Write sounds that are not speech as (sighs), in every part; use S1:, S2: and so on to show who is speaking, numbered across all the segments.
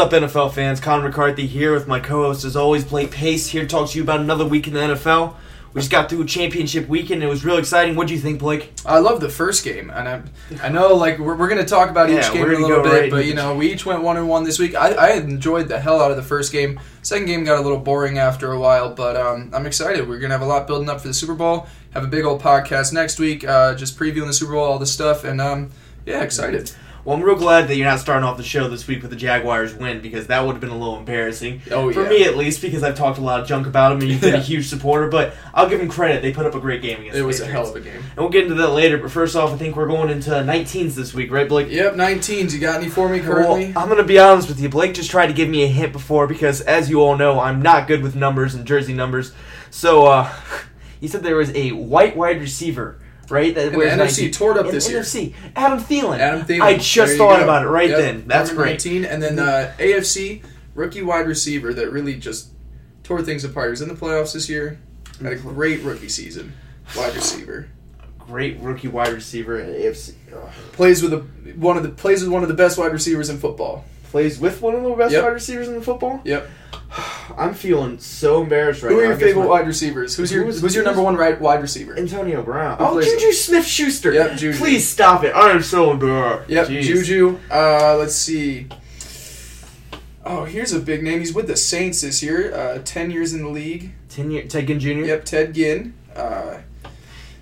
S1: Up, NFL fans? Con McCarthy here with my co-host, as always, Blake Pace, here to talk to you about another week in the NFL. We just got through championship weekend. It was real exciting. What do you think, Blake?
S2: I love the first game, and I, I know like we're, we're going to talk about each
S1: Yeah,
S2: game a little bit,
S1: right
S2: but you know we each went one and one this week. I, I enjoyed the hell out of the first game. Second game got a little boring after a while, but um, I'm excited. We're going to have a lot building up for the Super Bowl. Have a big old podcast next week, uh, just previewing the Super Bowl, all this stuff, and um, yeah, excited.
S1: Well, I'm real glad that you're not starting off the show this week with the Jaguars win because that would have been a little embarrassing.
S2: Oh,
S1: For
S2: yeah.
S1: me, at least, because I've talked a lot of junk about them and you've been a huge supporter, but I'll give them credit. They put up a great game against
S2: It was a hell of a game.
S1: And we'll get into that later, but first off, I think we're going into 19s this week, right, Blake?
S2: Yep, 19s. You got any for me
S1: Well,
S2: currently?
S1: I'm going to be honest with you. Blake just tried to give me a hint before because, as you all know, I'm not good with numbers and jersey numbers. So, uh, (laughs) he said there was a white wide receiver, right? That
S2: the
S1: wears
S2: NFC
S1: 19
S2: tore it up
S1: in
S2: this
S1: the
S2: year.
S1: NFC. Adam Thielen.
S2: Adam Thielen.
S1: I just thought
S2: go.
S1: about it right
S2: Yep,
S1: then. That's
S2: number
S1: great.
S2: 19. And then uh, AFC rookie wide receiver that really just tore things apart. He was in the playoffs this year. Had a great rookie season. Wide receiver
S1: Great rookie wide receiver at AFC. Ugh.
S2: plays with a one of the plays with one of the best wide receivers in football.
S1: Plays with one of the best
S2: Yep.
S1: wide receivers in the football.
S2: Yep. (sighs)
S1: I'm feeling so embarrassed right
S2: Who
S1: now.
S2: Who are your favorite wide receivers? Who's your
S1: Who's-
S2: Who's your number one right wide receiver?
S1: Antonio Brown.
S2: Who
S1: Oh, Juju Smith Schuster.
S2: Yep, Juju.
S1: Please stop it. I am so embarrassed.
S2: Yep,
S1: Jeez.
S2: Juju. Uh, let's see. Oh, here's a big name. He's with the Saints this year. Uh, Ten years in the league.
S1: Ten year, Ted Ginn Jr.
S2: Yep, Ted Ginn. Uh,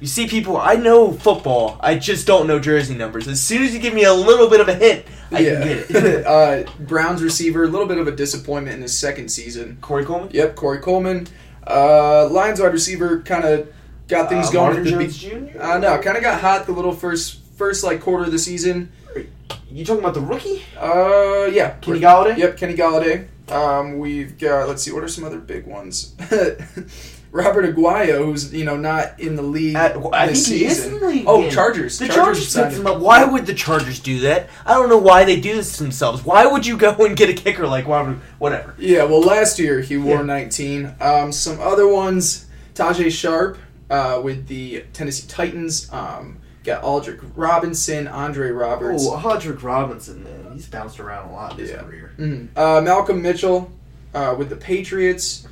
S1: You see, people, I know football. I just don't know jersey numbers. As soon as you give me a little bit of a hint, I
S2: yeah.
S1: can get it. (laughs)
S2: uh, Browns receiver. A little bit of a disappointment in his second season.
S1: Corey Coleman.
S2: Yep, Corey Coleman. Uh, Lions wide receiver kind of got things
S1: Uh,
S2: going. The
S1: Jones
S2: be-
S1: Jr.
S2: Uh, no, kind of got hot the little first first like quarter of the season.
S1: You talking about the rookie?
S2: Uh, yeah,
S1: Kenny Golladay?
S2: Yep, Kenny Golladay. Um, we've got let's see, what are some other big ones? (laughs) Robert Aguayo, who's you know not in the league
S1: At- I
S2: this
S1: think he is
S2: season.
S1: in the league
S2: Oh,
S1: again.
S2: Chargers.
S1: The
S2: Chargers signed
S1: picked
S2: him.
S1: up. Why would the Chargers do that? I don't know why they do this to themselves. Why would you go (laughs) and get a kicker like would- whatever?
S2: Yeah, well, last year he wore
S1: Yeah.
S2: 19. Um, some other ones, Tajaé Sharpe uh, with the Tennessee Titans. Um, got Aldrick Robinson, Andre Roberts.
S1: Oh, Hodrick Robinson, man, he's bounced around a lot in his
S2: Yeah.
S1: career.
S2: Mhm. Uh, Malcolm Mitchell uh, with the Patriots.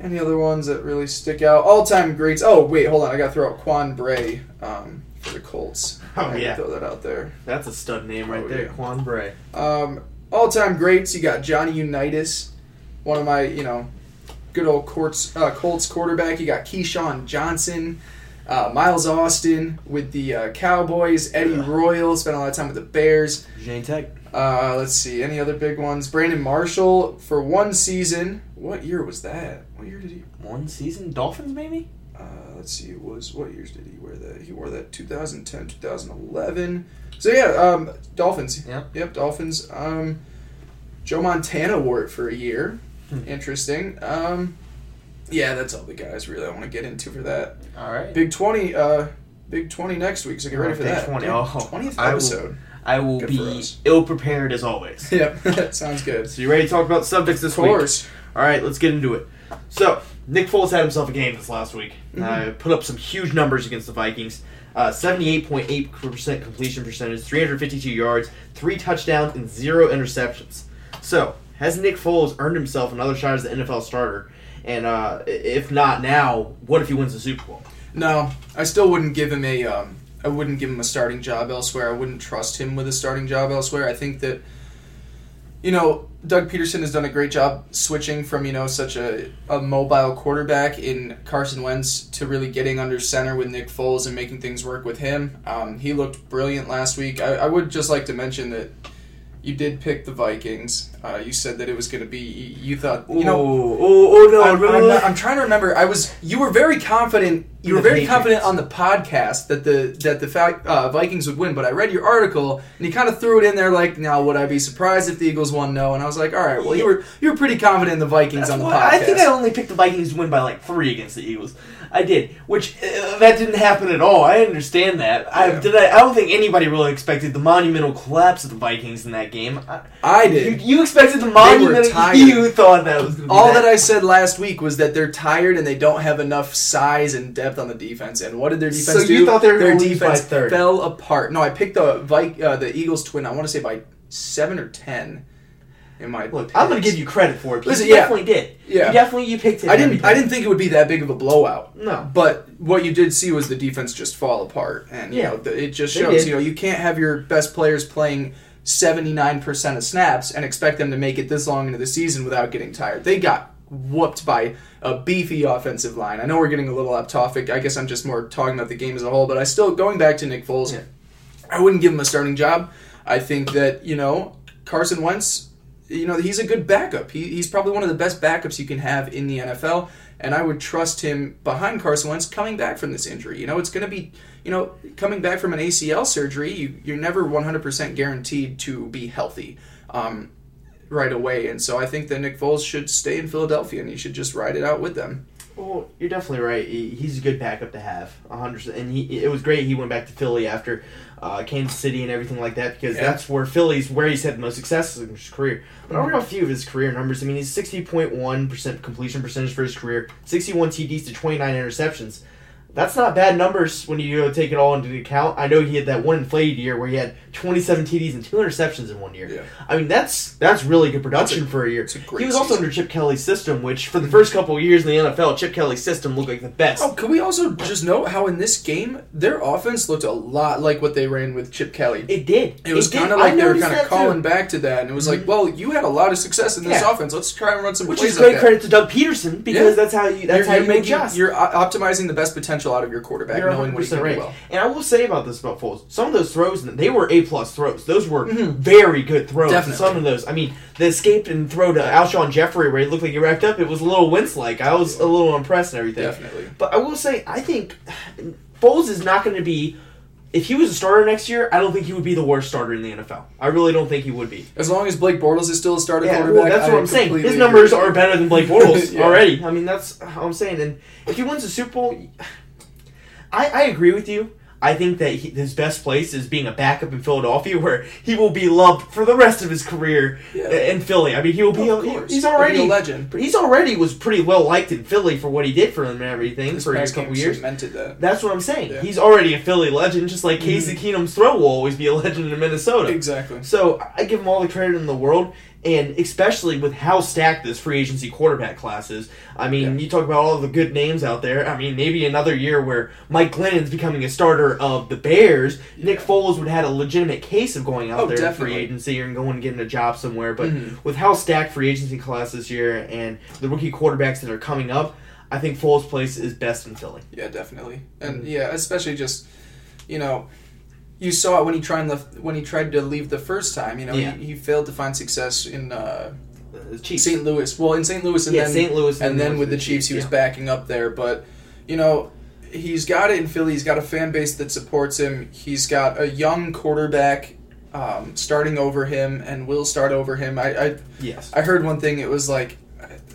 S2: Any other ones that really stick out? All time greats. Oh, wait, hold on. I got to throw out Quan Bray um, for the Colts.
S1: Oh,
S2: I
S1: yeah.
S2: Throw that out there.
S1: That's a stud name right
S2: Oh,
S1: there,
S2: yeah.
S1: Quan Bray.
S2: Um, all time greats. You got Johnny Unitas, one of my, you know, good old Colts, uh, Colts quarterback. You got Keyshawn Johnson, uh, Miles Austin with the uh, Cowboys, Eddie
S1: Yeah.
S2: Royal, spent a lot of time with the Bears.
S1: Jane Tech.
S2: Uh, let's see, any other big ones? Brandon Marshall for one season. What year was that? What year did he?
S1: One season, Dolphins maybe.
S2: Uh, let's see, it was what years did he wear that? He wore that 2010, 2011. So yeah, um, Dolphins.
S1: Yeah.
S2: Yep, Dolphins. Um, Joe Montana wore it for a year.
S1: Hmm.
S2: Interesting. Um, yeah, that's all the guys really I want to get into for that.
S1: All right.
S2: Big 20, uh, Big 20 next week, so get ready for
S1: Big
S2: that.
S1: 20,
S2: Dude,
S1: oh,
S2: 20th
S1: I will-
S2: episode.
S1: I will be ill prepared as always. (laughs)
S2: Yep, (laughs) that sounds good.
S1: So you ready to talk about subjects this
S2: Of course.
S1: week? All right, let's get into it. So Nick Foles had himself a game this last week.
S2: Mm-hmm.
S1: Uh, put up some huge numbers against the Vikings. Uh, Seventy-eight point eight percent completion percentage, three hundred fifty-two yards, three touchdowns, and zero interceptions. So has Nick Foles earned himself another shot as the NFL starter? And uh, if not now, what if he wins the Super Bowl?
S2: No, I still wouldn't give him a. Um, I wouldn't give him a starting job elsewhere. I wouldn't trust him with a starting job elsewhere. I think that you know, Doug Pederson has done a great job switching from, you know, such a, a mobile quarterback in Carson Wentz to really getting under center with Nick Foles and making things work with him. Um, he looked brilliant last week. I, I would just like to mention that you did pick the Vikings. Uh, you said that it was going to be, you thought, you know,
S1: oh, oh, oh no,
S2: I'm, I'm, not- I'm trying to remember. I was. You were very confident. You were very
S1: Patriots.
S2: confident on the podcast that the that the fact, uh, Vikings would win. But I read your article and you kind of threw it in there like, "Now would I be surprised if the Eagles won?" No, and I was like, "All right, well you were you were pretty confident in the Vikings
S1: That's
S2: on the podcast."
S1: I think I only picked the Vikings to win by like three against the Eagles. I did, which uh, that didn't happen at all. I understand that. I did. I, I don't think anybody really expected the monumental collapse of the Vikings in that game. I,
S2: I did.
S1: you expected the monumental. (laughs) You thought that was gonna be
S2: All that I said last week was that they're tired and they don't have enough size and depth on the defense. And what did their defense
S1: So
S2: do?
S1: you thought they were
S2: their
S1: gonna lose by
S2: defense fell apart. No, I picked the Vi- uh, the Eagles twin. I want to say by seven or ten. In my
S1: Look, I'm going to give you credit for it. because
S2: Listen,
S1: you
S2: yeah.
S1: definitely did.
S2: Yeah.
S1: you definitely you picked it.
S2: I didn't. I didn't think it would be that big of a blowout.
S1: No.
S2: But what you did see was the defense just fall apart, and you
S1: Yeah.
S2: know th- it just shows. You know you can't have your best players playing seventy nine percent of snaps and expect them to make it this long into the season without getting tired. They got whooped by a beefy offensive line. I know we're getting a little off topic. I guess I'm just more talking about the game as a whole. But I still going back to Nick Foles.
S1: Yeah.
S2: I wouldn't give him a starting job. I think that you know Carson Wentz, you know he's a good backup. He, he's probably one of the best backups you can have in the NFL, and I would trust him behind Carson Wentz coming back from this injury. You know it's going to be you know coming back from an ACL surgery. You, you're never 100% guaranteed to be healthy. Um, right away, and so I think that Nick Foles should stay in Philadelphia and he should just ride it out with them.
S1: Well, you're definitely right. He- He's a good backup to have, hundred. And he, it was great. He went back to Philly after uh, Kansas City and everything like that because
S2: Yeah.
S1: that's where Philly's where he's had the most success in his career. But I'll read off a few of his career numbers. I mean, he's sixty point one percent completion percentage for his career, sixty one TDs to twenty nine interceptions. That's not bad numbers when you go take it all into account. I know he had that one inflated year where he had 27 TDs and two interceptions in one year.
S2: Yeah.
S1: I mean, that's that's really good production for a year.
S2: a
S1: he was also
S2: season.
S1: under Chip Kelly's system, which for the first couple of years in the NFL, Chip Kelly's system looked like the best.
S2: Oh, could we also just note how in this game their offense looked a lot like what they ran with Chip Kelly?
S1: It did.
S2: It was kind of
S1: I
S2: like they were kind of calling
S1: too. Mm-hmm.
S2: back to that, and it was like, well, you had a lot of success in this
S1: Yeah.
S2: offense. Let's try and run some
S1: Which
S2: plays
S1: is
S2: like
S1: great
S2: that.
S1: credit to Doug Pederson because
S2: Yeah.
S1: that's how you that's
S2: you're,
S1: how you
S2: making
S1: adjust.
S2: you're optimizing the best potential out of your quarterback,
S1: You're
S2: knowing what he
S1: 100%
S2: can do well.
S1: And I will say about this about Foles, some of those throws they were A plus throws. Those were very good throws.
S2: Mm-hmm. Definitely.
S1: Some of those, I mean, the escape and throw to Alshon Jeffery where he looked like he racked up. It was a little Wentz like. I was a little impressed and everything.
S2: Definitely.
S1: But I will say, I think Foles is not going to be. If he was a starter next year, I don't think he would be the worst starter in the NFL. I really don't think he would be.
S2: As long as Blake Bortles is still a starter
S1: Yeah,
S2: quarterback,
S1: well, that's what I'm saying. His numbers
S2: agree.
S1: are better than Blake Bortles (laughs)
S2: Yeah.
S1: already. I mean, that's how I'm saying. And if he wins the Super Bowl, I, I agree with you. I think that he, his best place is being a backup in Philadelphia, where he will be loved for the rest of his career
S2: Yeah.
S1: in Philly. I mean, he will be.
S2: Of
S1: he-
S2: course.
S1: he's
S2: He'll be
S1: already
S2: a legend.
S1: He's already was pretty well liked in Philly for what he did for them and everything
S2: This
S1: for a couple years.
S2: cemented that.
S1: That's what I'm saying.
S2: Yeah. Mm-hmm.
S1: He's already a Philly legend, just like Casey Keenum's throw will always be a legend in Minnesota.
S2: Exactly.
S1: So I give him all the credit in the world, and especially with how stacked this free agency quarterback class is. I mean,
S2: Yeah.
S1: you talk about all the good names out there. I mean, maybe another year where Mike Glennon's becoming a starter of the Bears, Nick Foles would have had a legitimate case of going out
S2: Oh,
S1: there in free agency and going and getting a job somewhere. But
S2: Mhm.
S1: with how stacked free agency class this year and the rookie quarterbacks that are coming up, I think Foles' place is best in Philly.
S2: Yeah, definitely, and
S1: Mm-hmm.
S2: yeah, especially just you know, you saw it when he tried left, when he tried to leave the first time. You know,
S1: Yeah.
S2: he, he failed to find success in uh,
S1: Chiefs.
S2: St. Louis. Well, in St. Louis, and
S1: Yeah,
S2: then
S1: St. Louis
S2: and
S1: and
S2: then with the
S1: the
S2: Chiefs, he was
S1: yeah.
S2: backing up there. But you know, he's got it in Philly. He's got a fan base that supports him. He's got a young quarterback um, starting over him, and will start over him. I, I
S1: Yes.
S2: I heard one thing. It was like.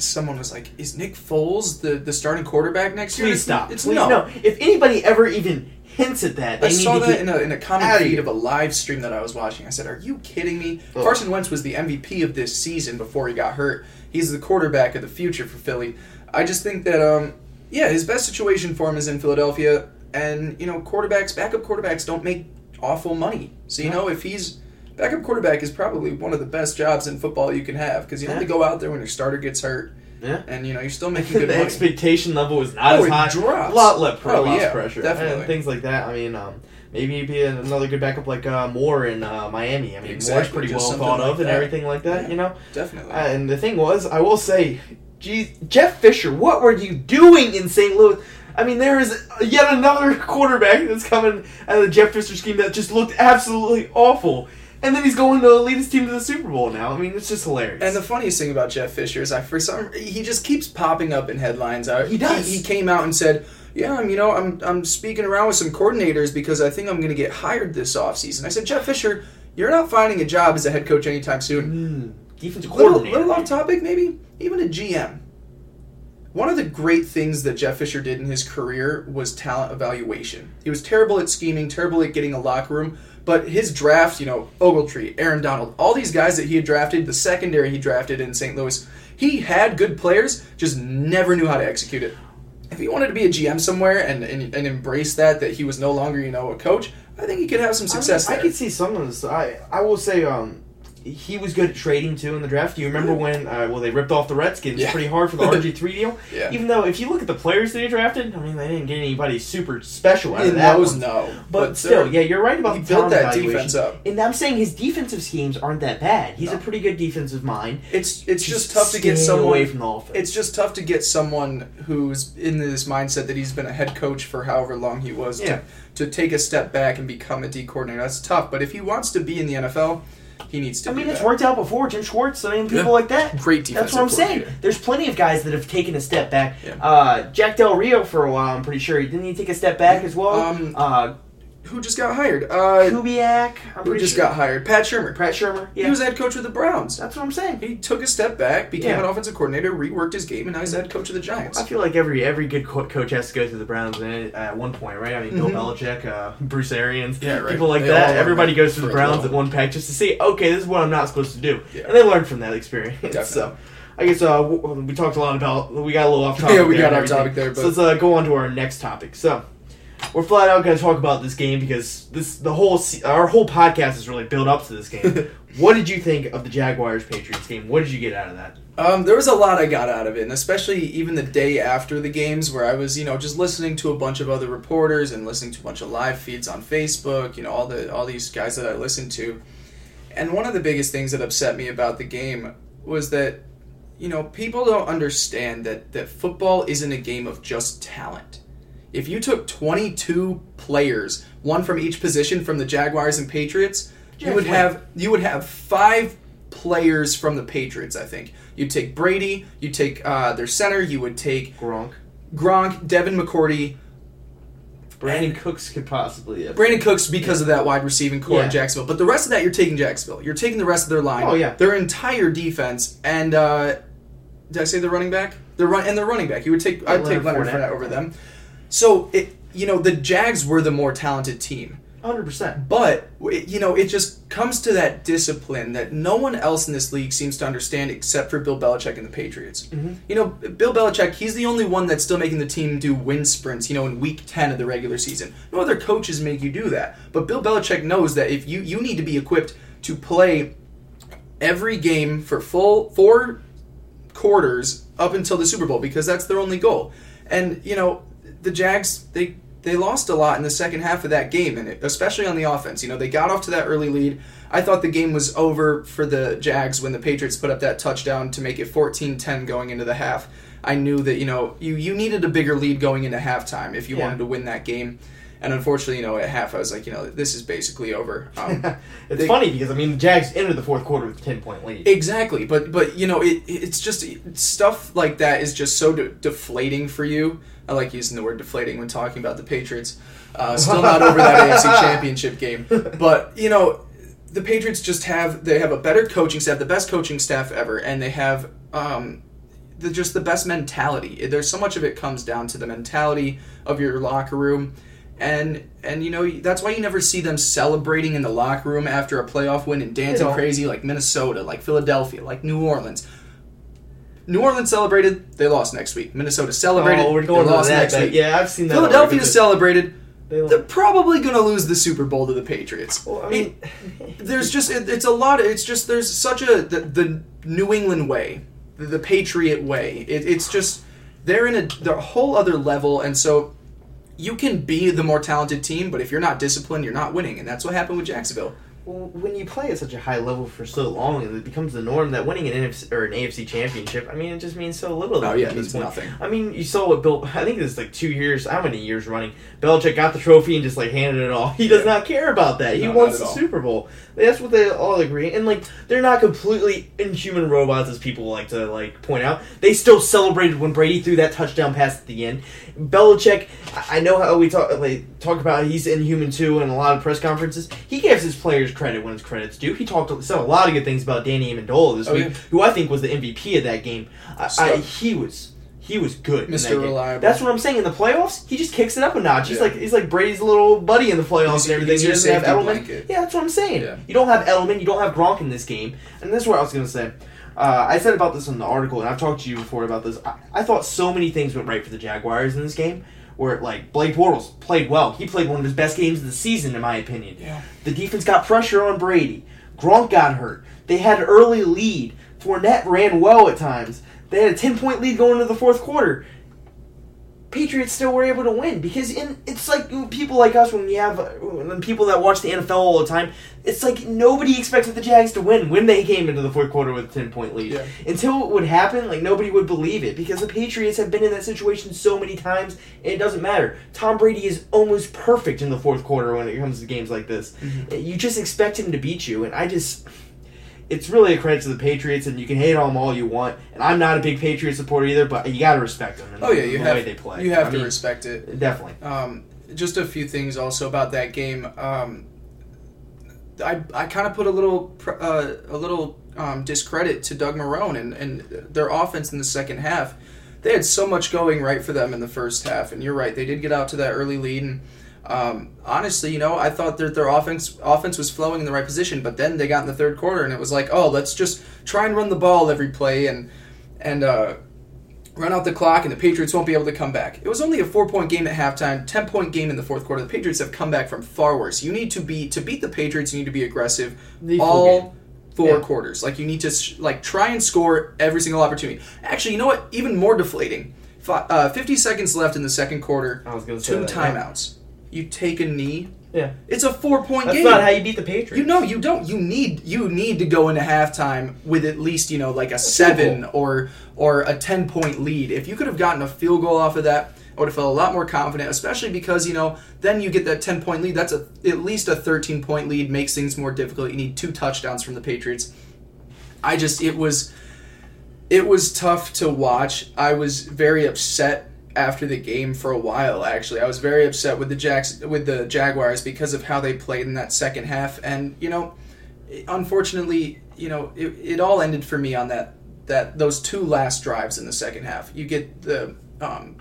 S2: Someone was like, "Is Nick Foles the, the starting quarterback next year?"
S1: Please stop.
S2: It's
S1: Please-
S2: no.
S1: If anybody ever even hints at that,
S2: I saw that in a, in a comment feed of a live stream that I was watching. I said, "Are you kidding me?"
S1: Ugh.
S2: Carson Wentz was the MVP of this season before he got hurt. He's the quarterback of the future for Philly. I just think that, um, yeah, his best situation for him is in Philadelphia, and you know, quarterbacks, backup quarterbacks, don't make awful money. So you know, if he's backup quarterback is probably one of the best jobs in football you can have because you
S1: Yeah.
S2: only go out there when your starter gets hurt,
S1: Yeah.
S2: and you know you're still (laughs) making
S1: the
S2: good money.
S1: expectation level is not
S2: Oh,
S1: as high.
S2: drops.
S1: A lot less
S2: Oh, yeah,
S1: pressure.
S2: definitely.
S1: And things like that. I mean, um, maybe be another good backup like uh, Moore in uh, Miami. I mean, Moore's
S2: Exactly,
S1: pretty
S2: just
S1: well thought
S2: like
S1: of and everything like that.
S2: Yeah.
S1: You know.
S2: Definitely.
S1: Uh, and the thing was, I will say, geez, Jeff Fisher, what were you doing in St. Louis? I mean, there is yet another (laughs) quarterback that's coming out of the Jeff Fisher scheme that just looked absolutely awful. And then he's going to lead his team to the Super Bowl now. I mean, it's just hilarious.
S2: And the funniest thing about Jeff Fisher is, I for some he just keeps popping up in headlines. I,
S1: He does.
S2: He, came out and said, "Yeah, I'm you know I'm I'm speaking around with some coordinators because I think I'm going to get hired this offseason." I said, "Jeff Fisher, you're not finding a job as a head coach anytime soon." Hmm.
S1: defensive
S2: Little,
S1: coordinator.
S2: little off topic, maybe even a GM. One of the great things that Jeff Fisher did in his career was talent evaluation. He was terrible at scheming, terrible at getting a locker room, but his draft, you know, Ogletree, Aaron Donald, all these guys that he had drafted, the secondary he drafted in St. Louis, he had good players, just never knew how to execute it. If he wanted to be a GM somewhere and, and, and embrace that, that he was no longer, you know, a coach, I think he could have some success
S1: I,
S2: there.
S1: I could see some of this. I I will say, um, he was good at trading too in the draft. Do you remember when? Uh, well, they ripped off the Redskins
S2: Yeah.
S1: pretty hard for the (laughs) RG three deal.
S2: Yeah.
S1: Even though, if you look at the players that he drafted, I mean, they didn't get anybody super special out of
S2: in
S1: that.
S2: those,
S1: one.
S2: no.
S1: But, still,
S2: they're-
S1: yeah, you're right about
S2: he
S1: the
S2: built that
S1: evaluation.
S2: defense up.
S1: And I'm saying his defensive schemes aren't that bad. He's
S2: No.
S1: a pretty good defensive mind.
S2: It's it's just,
S1: Just
S2: tough to get someone
S1: away from the offense.
S2: It's just tough to get someone who's in this mindset that he's been a head coach for however long he was
S1: Yeah.
S2: to, to take a step back and become a D coordinator. That's tough. But if he wants to be in the NFL, he needs to.
S1: I mean, it's
S2: that.
S1: worked out before. Jim Schwartz. I mean, people
S2: Yeah.
S1: like that.
S2: Great defense.
S1: That's what I'm saying. There's plenty of guys that have taken a step back.
S2: Yeah.
S1: Uh, Jack Del Rio for a while. I'm pretty sure. Didn't he take a step back as well?
S2: Um,
S1: uh,
S2: Who just got hired? Uh,
S1: Kubiak. I'm
S2: who just
S1: sure.
S2: got hired? Pat Shurmur.
S1: Pat Shurmur. Yeah.
S2: He was head coach of the Browns.
S1: That's what I'm saying.
S2: He took a step back, became
S1: Yeah.
S2: an offensive coordinator, reworked his game, and now he's head coach of the Giants.
S1: I feel like every every good co- coach has to go through the Browns at one point, right? I mean, Bill Belichick, uh, Bruce Arians,
S2: Mm-hmm. Yeah, right.
S1: people like
S2: They
S1: that. Everybody goes through the Browns at one pack just to see, okay, this is what I'm not supposed to do,
S2: Yeah.
S1: and they learn from that experience. (laughs) So, I guess uh, we talked a lot about. We got a little off topic. (laughs)
S2: Yeah, we
S1: there
S2: got
S1: and
S2: off topic there, but-
S1: So let's uh, go on to our next topic. So. We're flat out going to talk about this game because this the whole our whole podcast is really built up to this game. (laughs) what did you think of the Jaguars Patriots game? What did you get out of that?
S2: Um, there was a lot I got out of it, and especially even the day after the games, where I was, you know, just listening to a bunch of other reporters and listening to a bunch of live feeds on Facebook. You know, all the all these guys that I listened to, and one of the biggest things that upset me about the game was that, you know, people don't understand that that football isn't a game of just talent. If you took 22 players, one from each position from the Jaguars and Patriots, you would have you would have five players from the Patriots. I think you'd take Brady, you'd take uh, their center, you would take
S1: Gronk,
S2: Gronk, Devin McCourty,
S1: Brandon
S2: And-
S1: Cooks could possibly. Have
S2: Brandin Cooks because of that wide receiving core in Jacksonville. But the rest of that, you're taking Jacksonville. You're taking the rest of their line.
S1: Oh, yeah.
S2: their entire defense, and uh, did I say the running back? The run and the running back. You would take. I'd take
S1: Leonard
S2: Leonard
S1: Fournette.
S2: Fournette over them. So it, you know, the Jags were the more talented team.
S1: Hundred percent.
S2: But it- you know, it just comes to that discipline that no one else in this league seems to understand except for Bill Belichick and the Patriots. Mm-hmm. You know, Bill Belichick, he's the only one that's still making the team do wind sprints. You know, in week ten of the regular season, no other coaches make you do that. But Bill Belichick knows that if you you need to be equipped to play every game for full four quarters up until the Super Bowl because that's their only goal. And you know, the Jags they they lost a lot in the second half of that game, and it, especially on the offense. You know, they got off to that early lead. I thought the game was over for the Jags when the Patriots put up that touchdown to make it 14-10 going into the half. I knew that you know you you needed a bigger lead going into halftime if you
S1: Yeah.
S2: wanted to win that game. And unfortunately, you know, at half I was like, you know, this is basically over. (laughs) Um,
S1: It's
S2: they-
S1: funny because I mean the Jags entered the fourth quarter with a ten point lead.
S2: Exactly, but but you know it it's just stuff like that is just so de- deflating for you. I like using the word deflating when talking about the Patriots. Uh, still not over that AFC (laughs) Championship game, but you know the Patriots just have they have a better coaching staff, the best coaching staff ever, and they have um, the, just the best mentality. There's so much of it comes down to the mentality of your locker room. And and you know that's why you never see them celebrating in the locker room after a playoff win and dancing crazy like Minnesota, like Philadelphia, like New Orleans. New Orleans celebrated, they lost next week. Minnesota celebrated,
S1: oh, we're
S2: they
S1: going
S2: lost
S1: that.
S2: next week.
S1: Yeah, I've seen that.
S2: Philadelphia celebrated.
S1: They-
S2: They're probably going to lose the Super Bowl to the Patriots.
S1: Well, I mean, (laughs)
S2: there's just it, it's a lot. Of, It's just there's such a the, the New England way, the, the Patriot way. It, it's just they're in a the whole other level, and so you can be the more talented team, but if you're not disciplined, you're not winning, and that's what happened with Jacksonville.
S1: When you play at such a high level for so long, and it becomes the norm that winning an NFC or an AFC championship, I mean, it just means so little.
S2: Oh, yeah, it means nothing.
S1: I mean, you saw what Bill. I think it's like two years. How many years running? Belichick got the trophy and just like handed it off. He does
S2: Yeah.
S1: not care about that. He
S2: No,
S1: wants the
S2: all.
S1: Super Bowl. That's what they all agree. And like, they're not completely inhuman robots as people like to like point out. They still celebrated when Brady threw that touchdown pass at the end. Belichick, I know how we talk like talk about he's inhuman too in a lot of press conferences. He gives his players credit when his credit's due. He talked said a lot of good things about Danny Amendola this
S2: Oh,
S1: week,
S2: yeah.
S1: who I think was the MVP of that game. I, I, he was he was good.
S2: Mr. Reliable.
S1: That's what I'm saying. In the playoffs, he just kicks it up a notch. He's
S2: Yeah.
S1: like he's like Brady's little buddy in the playoffs
S2: He's-
S1: and everything. He doesn't have Edelman.
S2: blanket.
S1: Yeah, that's what I'm saying.
S2: Yeah.
S1: You don't have Edelman. You don't have Gronk in this game. And this is what I was gonna say. Uh, I said about this in the article, and I've talked to you before about this. I, I thought so many things went right for the Jaguars in this game. Where like Blake Bortles played well. He played one of his best games of the season, in my opinion.
S2: Yeah.
S1: The defense got pressure on Brady. Gronk got hurt. They had an early lead. Fournette ran well at times. They had a ten point lead going into the fourth quarter. Patriots still were able to win because in it's like people like us when we have when people that watch the NFL all the time. It's like nobody expected the Jags to win when they came into the fourth quarter with a ten point lead.
S2: Yeah.
S1: Until it would happen, like nobody would believe it because the Patriots have been in that situation so many times. It doesn't matter. Tom Brady is almost perfect in the fourth quarter when it comes to games like this. Mm-hmm. You just expect him to beat you, and I just it's really a credit to the Patriots, and you can hate on them all you want. And I'm not a big Patriot supporter either, but you got to respect them. And
S2: Oh yeah,
S1: the
S2: you
S1: way
S2: have
S1: they play.
S2: you have
S1: I
S2: to
S1: mean,
S2: respect it.
S1: Definitely.
S2: Um, just a few things also about that game. Um, I I kind of put a little uh, a little um, discredit to Doug Marrone and, and their offense in the second half. They had so much going right for them in the first half, and you're right. They did get out to that early lead, and um, honestly, you know, I thought that their offense offense was flowing in the right position. But then they got in the third quarter, and it was like, oh, let's just try and run the ball every play, and and uh, run out the clock, and the Patriots won't be able to come back. It was only a four point game at halftime, ten point game in the fourth quarter. The Patriots have come back from far worse. You need to be to beat the Patriots. You need to be aggressive
S1: The
S2: all
S1: game.
S2: four
S1: Yeah.
S2: quarters. Like you need to sh- like try and score every single opportunity. Actually, you know what? Even more deflating. Uh, Fifty seconds left in the second quarter.
S1: I was gonna say
S2: two
S1: that, yeah.
S2: You take a knee.
S1: Yeah.
S2: It's a four point
S1: That's
S2: game.
S1: not how you beat the Patriots.
S2: You know, you don't. You need you need to go into halftime with at least you know like a seven or or a ten point lead. If you could have gotten a field goal off of that, I would have felt a lot more confident. Especially because you know then you get that ten point lead. That's a at least a thirteen point lead makes things more difficult. You need two touchdowns from the Patriots. I just it was it was tough to watch. I was very upset after the game for a while. Actually, I was very upset with the Jacks with the Jaguars because of how they played in that second half. And you know, unfortunately, you know, it, it all ended for me on that that those two last drives in the second half. You get the um,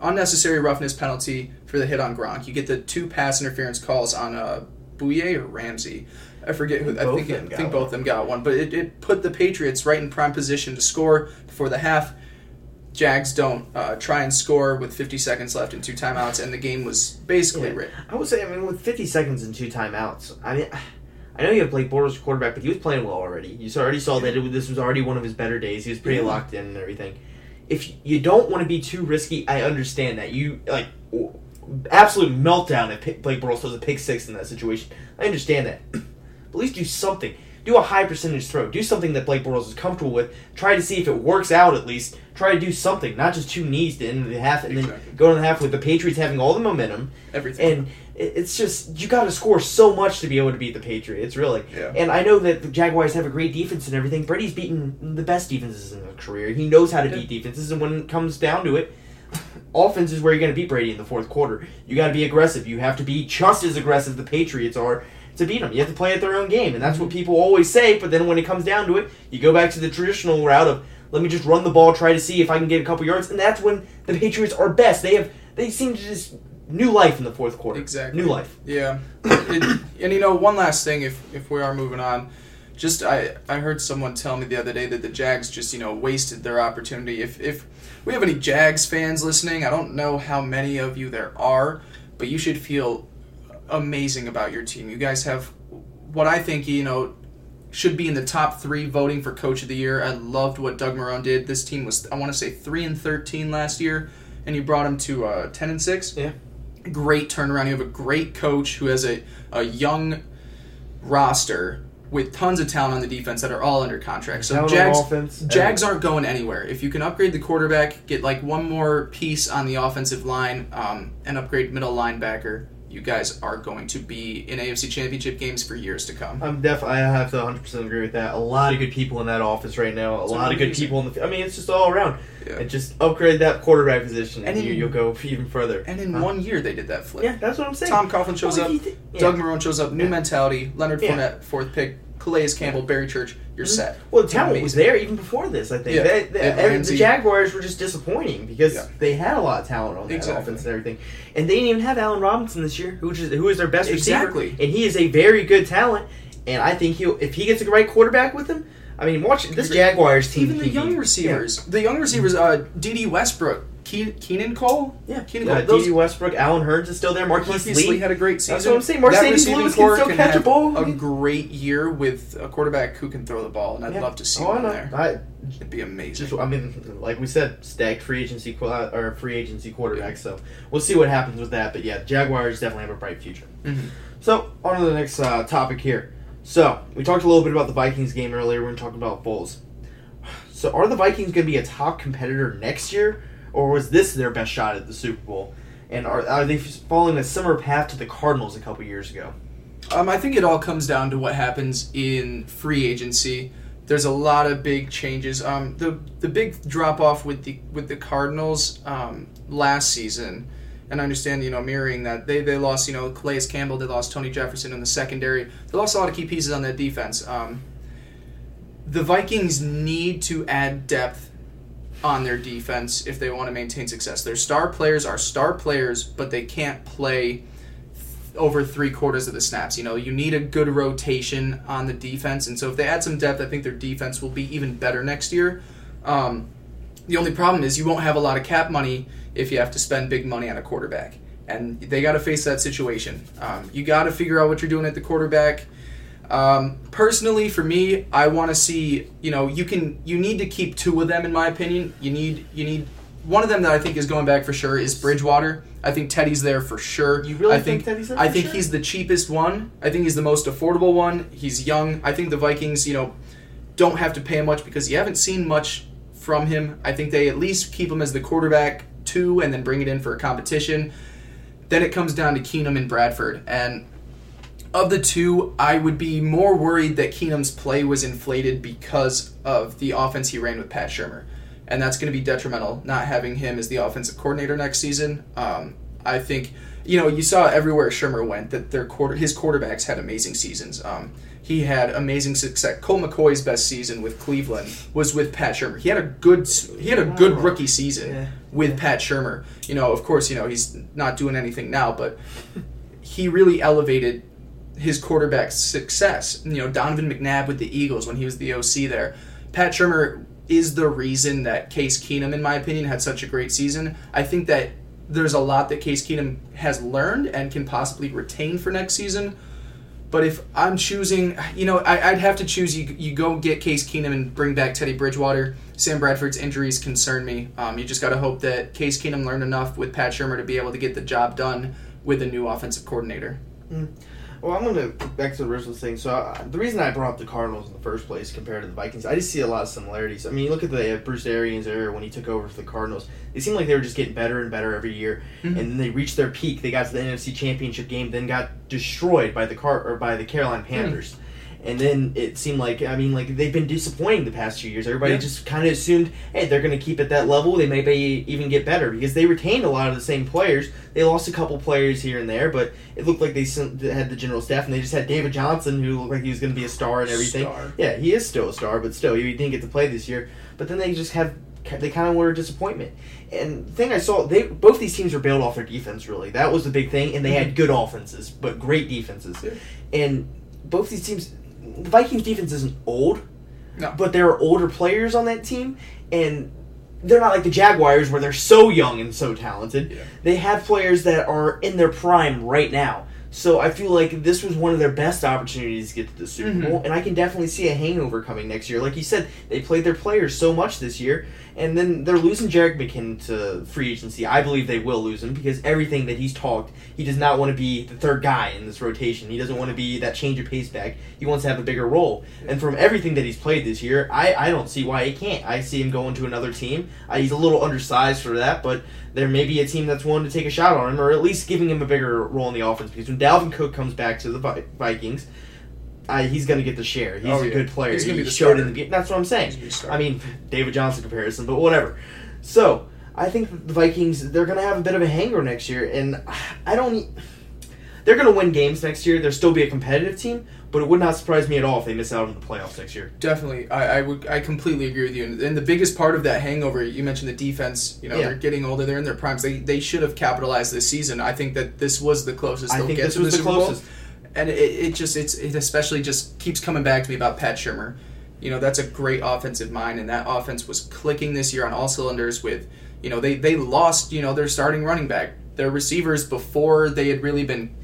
S2: unnecessary roughness penalty for the hit on Gronk. You get the two pass interference calls on uh, Bouye or Ramsey. I forget who. I think I think both of them got one, but it, it put the Patriots right in prime position to score before the half. Jags don't uh, try and score with 50 seconds left and two timeouts, and the game was basically
S1: Yeah.
S2: written.
S1: I would say, I mean, with 50 seconds and two timeouts, I mean, I know you have Blake Bortles quarterback, but he was playing well already. You already saw that it, this was already one of his better days. He was pretty
S2: Yeah.
S1: locked in and everything. If you don't want to be too risky, I understand that. You, like, absolute meltdown if Blake Bortles throws a pick six in that situation. I understand that. (clears throat) at least do something. Do a high percentage throw. Do something that Blake Bortles is comfortable with. Try to see if it works out at least. Try to do something, not just two knees to end the half and then go to the half with the Patriots having all the momentum.
S2: Everything.
S1: And it's just you got to score so much to be able to beat the Patriots, really.
S2: Yeah.
S1: And I know that the Jaguars have a great defense and everything. Brady's beaten the best defenses in his career. He knows how to
S2: Yeah.
S1: beat defenses, and when it comes down to it, (laughs) offense is where you're going to beat Brady in the fourth quarter. You got to be aggressive. You have to be just as aggressive the Patriots are to beat them. You have to play at their own game, and that's what people always say. But then when it comes down to it, you go back to the traditional route of let me just run the ball, try to see if I can get a couple yards, and that's when the Patriots are best. They have they seem to just new life in the fourth quarter.
S2: Exactly.
S1: new life.
S2: Yeah, It- and you know, one last thing, if if we are moving on, just I I heard someone tell me the other day that the Jags just you know wasted their opportunity. If if we have any Jags fans listening, I don't know how many of you there are, but you should feel amazing about your team. You guys have what I think you know should be in the top three voting for coach of the year. I loved what Doug Marrone did. This team was I want to say three and thirteen last year, and you brought him to uh, ten and six.
S1: Yeah.
S2: great turnaround. You have a great coach who has a, a young roster with tons of talent on the defense that are all under contract. So Jags,
S1: offense,
S2: Jags aren't going anywhere. If you can upgrade the quarterback, get like one more piece on the offensive line, um, and upgrade middle linebacker, you guys are going to be in AFC Championship games for years to come.
S1: I'm def. I have to 100 percent agree with that. A lot of good people in that office right now. A lot of good people in the. I mean, it's just all around.
S2: Yeah.
S1: And just upgrade that quarterback position, and,
S2: And
S1: you,
S2: in-
S1: you'll go even further.
S2: And in
S1: Huh?
S2: one year, they did that flip.
S1: yeah, that's what I'm saying.
S2: Tom Coughlin shows
S1: Well,
S2: up.
S1: did- yeah.
S2: Doug Marrone shows up. New
S1: Yeah.
S2: mentality. Leonard. Fournette, fourth pick. Calais Campbell, Barry Church. You're set.
S1: Well, the talent was there even before this. I think
S2: Yeah.
S1: They- they-
S2: and
S1: the Jaguars were just disappointing because
S2: Yeah.
S1: they had a lot of talent on that
S2: Exactly.
S1: offense and everything, and they didn't even have Allen Robinson this year, who is who is their best
S2: Exactly.
S1: receiver, and he is a very good talent. And I think he'll if he gets the right quarterback with him. I mean, watch this Jaguars team.
S2: Even the young receivers. The young receivers, uh, Dede Westbrook, Ke- Keelan Cole.
S1: Yeah,
S2: Keelan
S1: yeah.
S2: Cole. Those,
S1: Dede Westbrook, Allen Hurns is still there. Marquise,
S2: Marquise
S1: Lee.
S2: Lee had a great season.
S1: That's what I'm saying.
S2: That Marcedes
S1: Lewis can
S2: core
S1: still catch a ball.
S2: A great year with a quarterback who can throw the ball, and I'd
S1: Yeah.
S2: love to see
S1: Oh, I
S2: one
S1: know.
S2: there.
S1: I,
S2: It'd be amazing.
S1: just, I mean, like we said, stacked free agency uh, or free agency quarterback. So we'll see what happens with that. But yeah, Jaguars definitely have a bright future.
S2: Mhm.
S1: So on to the next uh, topic here. So we talked a little bit about the Vikings game earlier. We're going to talk about Foles. So are the Vikings going to be a top competitor next year, or was this their best shot at the Super Bowl? And are, are they following a similar path to the Cardinals a couple years ago?
S2: Um, I think it all comes down to what happens in free agency. There's a lot of big changes. Um, the the big drop off with the with the Cardinals um, last season, and I understand you know mirroring that they they lost you know Calais Campbell, they lost Tony Jefferson in the secondary. They lost a lot of key pieces on that defense. Um, the Vikings need to add depth on their defense if they want to maintain success. Their star players are star players, but they can't play over three quarters of the snaps. You know, you need a good rotation on the defense, and so if they add some depth, I think their defense will be even better next year. Um, the only problem is you won't have a lot of cap money if you have to spend big money on a quarterback, and they got to face that situation. Um, you got to figure out what you're doing at the quarterback. Um, personally, for me, I want to see. You know, you can. You need to keep two of them, in my opinion. You need. You need one of them that I think is going back for sure is Bridgewater. I think Teddy's there for sure.
S1: You really
S2: I
S1: think Teddy's there
S2: I think
S1: sure?
S2: he's the cheapest one. I think he's the most affordable one. He's young. I think the Vikings, you know, don't have to pay him much because you haven't seen much from him. I think they at least keep him as the quarterback two and then bring it in for a competition. Then it comes down to Keenum and Bradford. And of the two, I would be more worried that Keenum's play was inflated because of the offense he ran with Pat Shurmur. And that's going to be detrimental, not having him as the offensive coordinator next season. Um, I think, you know, you saw everywhere Shurmur went that their quarter, his quarterbacks had amazing seasons. Um, he had amazing success. Colt McCoy's best season with Cleveland was with Pat Shurmur. He had a good, he had a good rookie season
S1: Yeah.
S2: with Pat Shurmur. You know, of course, you know he's not doing anything now, but he really elevated his quarterback success. You know, Donovan McNabb with the Eagles when he was the OC there. Pat Shurmur is the reason that Case Keenum, in my opinion, had such a great season. I think that there's a lot that Case Keenum has learned and can possibly retain for next season. But if I'm choosing, you know, I, I'd have to choose. You, you go get Case Keenum and bring back Teddy Bridgewater. Sam Bradford's injuries concern me. Um, you just got to hope that Case Keenum learned enough with Pat Shurmur to be able to get the job done with a new offensive coordinator.
S1: Well, I'm going to back to the original thing. So uh, the reason I brought up the Cardinals in the first place compared to the Vikings, I just see a lot of similarities. I mean, you look at the uh, Bruce Arians era when he took over for the Cardinals. They seemed like they were just getting better and better every year, and then they reached their peak. They got to the NFC Championship game, then got destroyed by the Car or by the Carolina Panthers. And then it seemed like I mean like they've been disappointing the past few years. Everybody
S2: Yeah.
S1: just kind of assumed, hey, they're going to keep at that level. They may be even get better because they retained a lot of the same players. They lost a couple players here and there, but it looked like they had the general staff, and they just had David Johnson, who looked like he was going to be a star and everything.
S2: Star.
S1: Yeah, he is still a star, but still, he didn't get to play this year. But then they just have they kind of were a disappointment. And the thing I saw, they both these teams were built off their defense. Really, that was the big thing, and they had mm-hmm. good offenses, but great defenses. And both these teams, Vikings defense isn't old,
S2: No.
S1: but there are older players on that team, and they're not like the Jaguars where they're so young and so talented.
S2: Yeah.
S1: They have players that are in their prime right now. So I feel like this was one of their best opportunities to get to the Super
S2: Mhm.
S1: Bowl, and I can definitely see a hangover coming next year. Like you said, they played their players so much this year, And then they're losing Jerick McKinnon to free agency. I believe they will lose him because everything that he's talked, he does not want to be the third guy in this rotation. He doesn't want to be that change of pace back. He wants to have a bigger role. And from everything that he's played this year, I, I don't see why he can't. I see him going to another team. Uh, he's a little undersized for that, but there may be a team that's willing to take a shot on him or at least giving him a bigger role in the offense. Because when Dalvin Cook comes back to the Vikings, uh, he's going to get the share. He's
S2: Oh,
S1: a
S2: yeah.
S1: good player.
S2: He's gonna be the
S1: showed in the game. That's what I'm saying.
S2: He's gonna be the starter.
S1: I mean, David Johnson comparison, but whatever. So I think the Vikings they're going to have a bit of a hangover next year, and I don't. They're going to win games next year. They'll still be a competitive team, but it would not surprise me at all if they miss out on the playoffs next year.
S2: Definitely, I, I would. I completely agree with you. And, and the biggest part of that hangover, you mentioned the defense. You know,
S1: Yeah.
S2: they're getting older. They're in their primes. They they should have capitalized this season. I think that this was the closest
S1: I
S2: they'll
S1: think
S2: get
S1: this
S2: to
S1: was
S2: the
S1: the
S2: Super Bowl. And it, it just it's it especially just keeps coming back to me about Pat Shurmur. You know, that's a great offensive mind, and that offense was clicking this year on all cylinders. With you know, they they lost you know their starting running back, their receivers before they had really been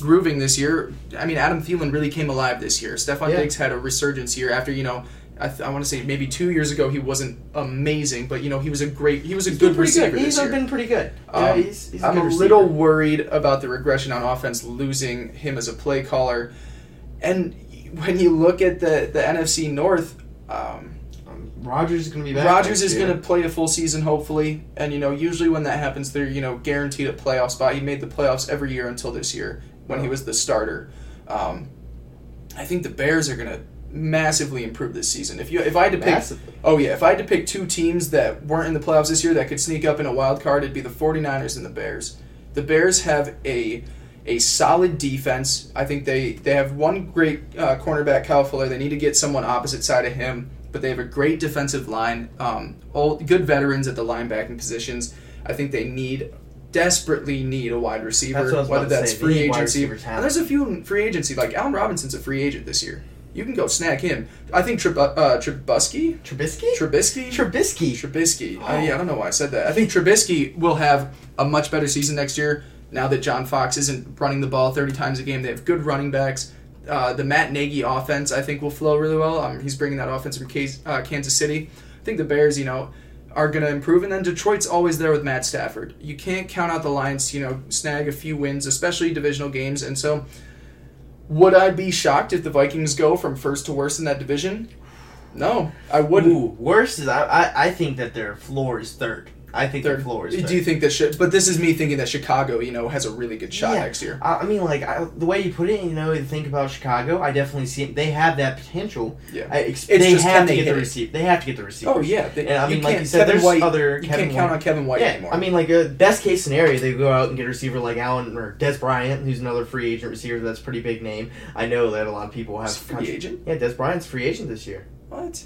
S2: grooving this year. I mean, Adam Thielen really came alive this year. Stefon
S1: Yeah.
S2: Diggs had a resurgence year after you know. I, th- I want to say maybe two years ago he wasn't amazing, but you know he was a great he was a
S1: He's
S2: good receiver
S1: good. He's
S2: year.
S1: been pretty good. Yeah,
S2: Um,
S1: he's, he's a
S2: I'm a
S1: receiver.
S2: little worried about the regression on offense, losing him as a play caller. And when you look at the, the NFC North, um,
S1: Um, Rodgers is going to be back.
S2: Rodgers is going to play a full season, hopefully. And, you know, usually when that happens, they're, you know, guaranteed a playoff spot. He made the playoffs every year until this year when he was the starter. Um, I think the Bears are going to massively improve this season. If you if I had to pick
S1: Massively.
S2: Oh yeah, if I had to pick two teams that weren't in the playoffs this year that could sneak up in a wild card, it'd be the 49ers and the Bears. The Bears have a a solid defense. I think they they have one great uh, cornerback, Kyle Fuller. They need to get someone opposite side of him, but they have a great defensive line. Um, all good veterans at the linebacking positions. I think they need desperately need a wide receiver,
S1: That's what I was
S2: whether that's
S1: say.
S2: Free agency. And there's a few in free agency, like Allen Robinson's a free agent this year. You can go snag him. I think Trib- uh, Trubisky,
S1: Trubisky?
S2: Trubisky,
S1: Trubisky.
S2: Trubisky.
S1: Oh.
S2: I, yeah, I don't know why I said that. I think Trubisky will have a much better season next year. Now that John Fox isn't running the ball 30 times a game, they have good running backs. Uh, the Matt Nagy offense, I think, will flow really well. Um, he's bringing that offense from Case, uh, Kansas City. I think the Bears, you know, are going to improve. And then Detroit's always there with Matt Stafford. You can't count out the Lions you know, snag a few wins, especially divisional games. And so, would I be shocked if the Vikings go from first to worst in that division? No, I wouldn't.
S1: Ooh, worse is I, I I think that their floor is third. I think their
S2: Third.
S1: floor is.
S2: Do you think that? should? but this is me thinking that Chicago, you know, has a really good shot
S1: Yeah.
S2: next year.
S1: I, I mean, like I, the way you put it, you know, you think about Chicago. I definitely see it. They have that potential.
S2: Yeah.
S1: I,
S2: It's
S1: they
S2: just,
S1: have to
S2: they
S1: get the receiver. They have to get the receiver.
S2: Oh yeah, they,
S1: And I mean, like you said,
S2: Kevin
S1: there's
S2: White,
S1: other
S2: You
S1: Kevin
S2: can't count
S1: White.
S2: on Kevin White
S1: yeah,
S2: anymore.
S1: I mean, like a best case scenario, they go out and get a receiver like Allen or Dez Bryant, who's another free agent receiver. That's a pretty big name. I know that a lot of people have.
S2: Free agent?
S1: Yeah, Dez Bryant's free agent this year.
S2: what?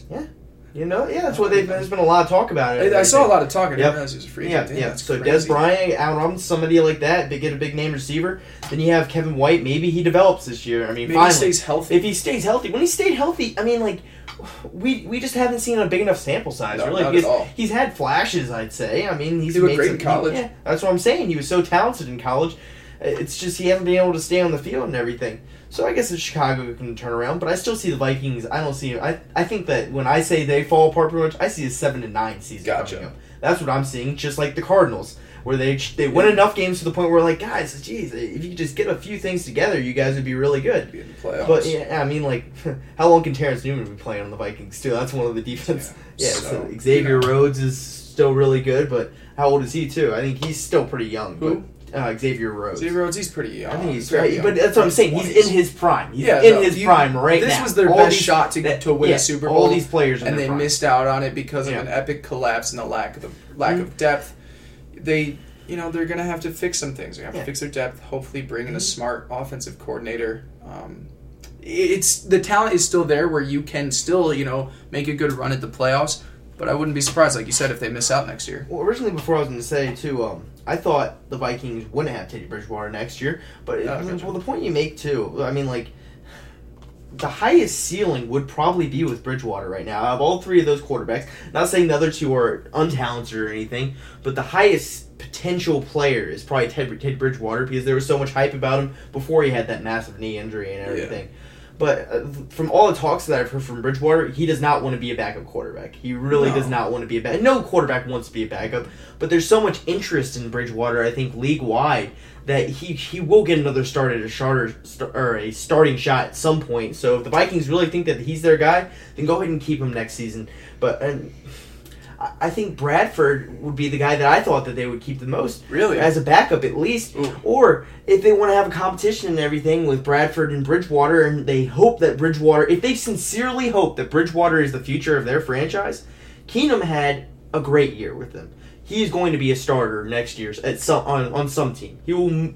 S1: You know, yeah, that's what they've. There's been a lot of talk about it.
S2: I, I saw a lot of talk. I didn't
S1: Yep.
S2: realize he was a free
S1: Yeah,
S2: agent.
S1: yeah.
S2: that's
S1: So Dez
S2: crazy.
S1: Bryant, Allen Robinson, somebody like that, they get a big name receiver. Then you have Kevin White. Maybe he develops this year. I mean,
S2: Maybe he stays healthy.
S1: If he stays healthy, when he stayed healthy, I mean, like we we just haven't seen a big enough sample size.
S2: No,
S1: really,
S2: not at
S1: because
S2: all.
S1: he's had flashes. I'd say. I mean, he's
S2: He
S1: made
S2: great
S1: some-
S2: in college.
S1: yeah, that's what I'm saying. He was so talented in college. It's just he hasn't been able to stay on the field and everything. So I guess if Chicago can turn around, but I still see the Vikings. I don't see. I I think that when I say they fall apart, pretty much, I see a seven to nine season
S2: Gotcha.
S1: coming up. That's what I'm seeing. Just like the Cardinals, where they they win enough games to the point where like guys, geez, if you just get a few things together, you guys would be really good.
S2: Be in the playoffs.
S1: But yeah, I mean, like, (laughs) how long can Terence Newman be playing on the Vikings too? That's one of the defense.
S2: Yeah,
S1: Yeah,
S2: so,
S1: so Xavier. Rhodes is still really good, but how old is he too? I think he's still pretty young.
S2: Who?
S1: But, uh, Xavier Rhodes.
S2: Xavier Rhodes, he's pretty young.
S1: I think he's
S2: very
S1: right,
S2: young.
S1: but that's what I'm saying. He's
S2: 20s.
S1: in his prime. He's
S2: Yeah,
S1: in
S2: no,
S1: his
S2: you-
S1: prime right
S2: this
S1: now.
S2: This was their
S1: All
S2: best
S1: these-
S2: shot to,
S1: that-
S2: to win
S1: yeah,
S2: a Super Bowl.
S1: All these players, in
S2: and they
S1: prime.
S2: missed out on it because of an epic collapse and the lack of the lack of depth. They, you know, they're gonna have to fix some things. They have
S1: Yeah.
S2: to fix their depth. Hopefully, bring in a smart offensive coordinator. Um, it's the talent is still there where you can still, you know, make a good run at the playoffs. But I wouldn't be surprised, like you said, if they miss out next year.
S1: Well, originally, before I was going to say too, um, I thought the Vikings wouldn't have Teddy Bridgewater next year, but it,
S2: Oh, gotcha.
S1: well, the point you make too, I mean, like the highest ceiling would probably be with Bridgewater right now. Of all three of those quarterbacks, not saying the other two are untalented or anything, but the highest potential player is probably Ted, Ted Bridgewater because there was so much hype about him before he had that massive knee injury and everything. But uh, from all the talks that I've heard from Bridgewater, he does not want to be a backup quarterback. He really
S2: No.
S1: does not want to be a backup. No quarterback wants to be a backup, but there's so much interest in Bridgewater, I think, league wide, that he, he will get another start at a starter st- or a starting shot at some point. So if the Vikings really think that he's their guy, then go ahead and keep him next season. But and I- think Bradford would be the guy that I thought that they would keep the most.
S2: Really?
S1: As a backup, at least.
S2: Ooh.
S1: Or if they want to have a competition and everything with Bradford and Bridgewater, and they hope that Bridgewater, if they sincerely hope that Bridgewater is the future of their franchise, Keenum had a great year with them. He is going to be a starter next year at some on, on some team. He will,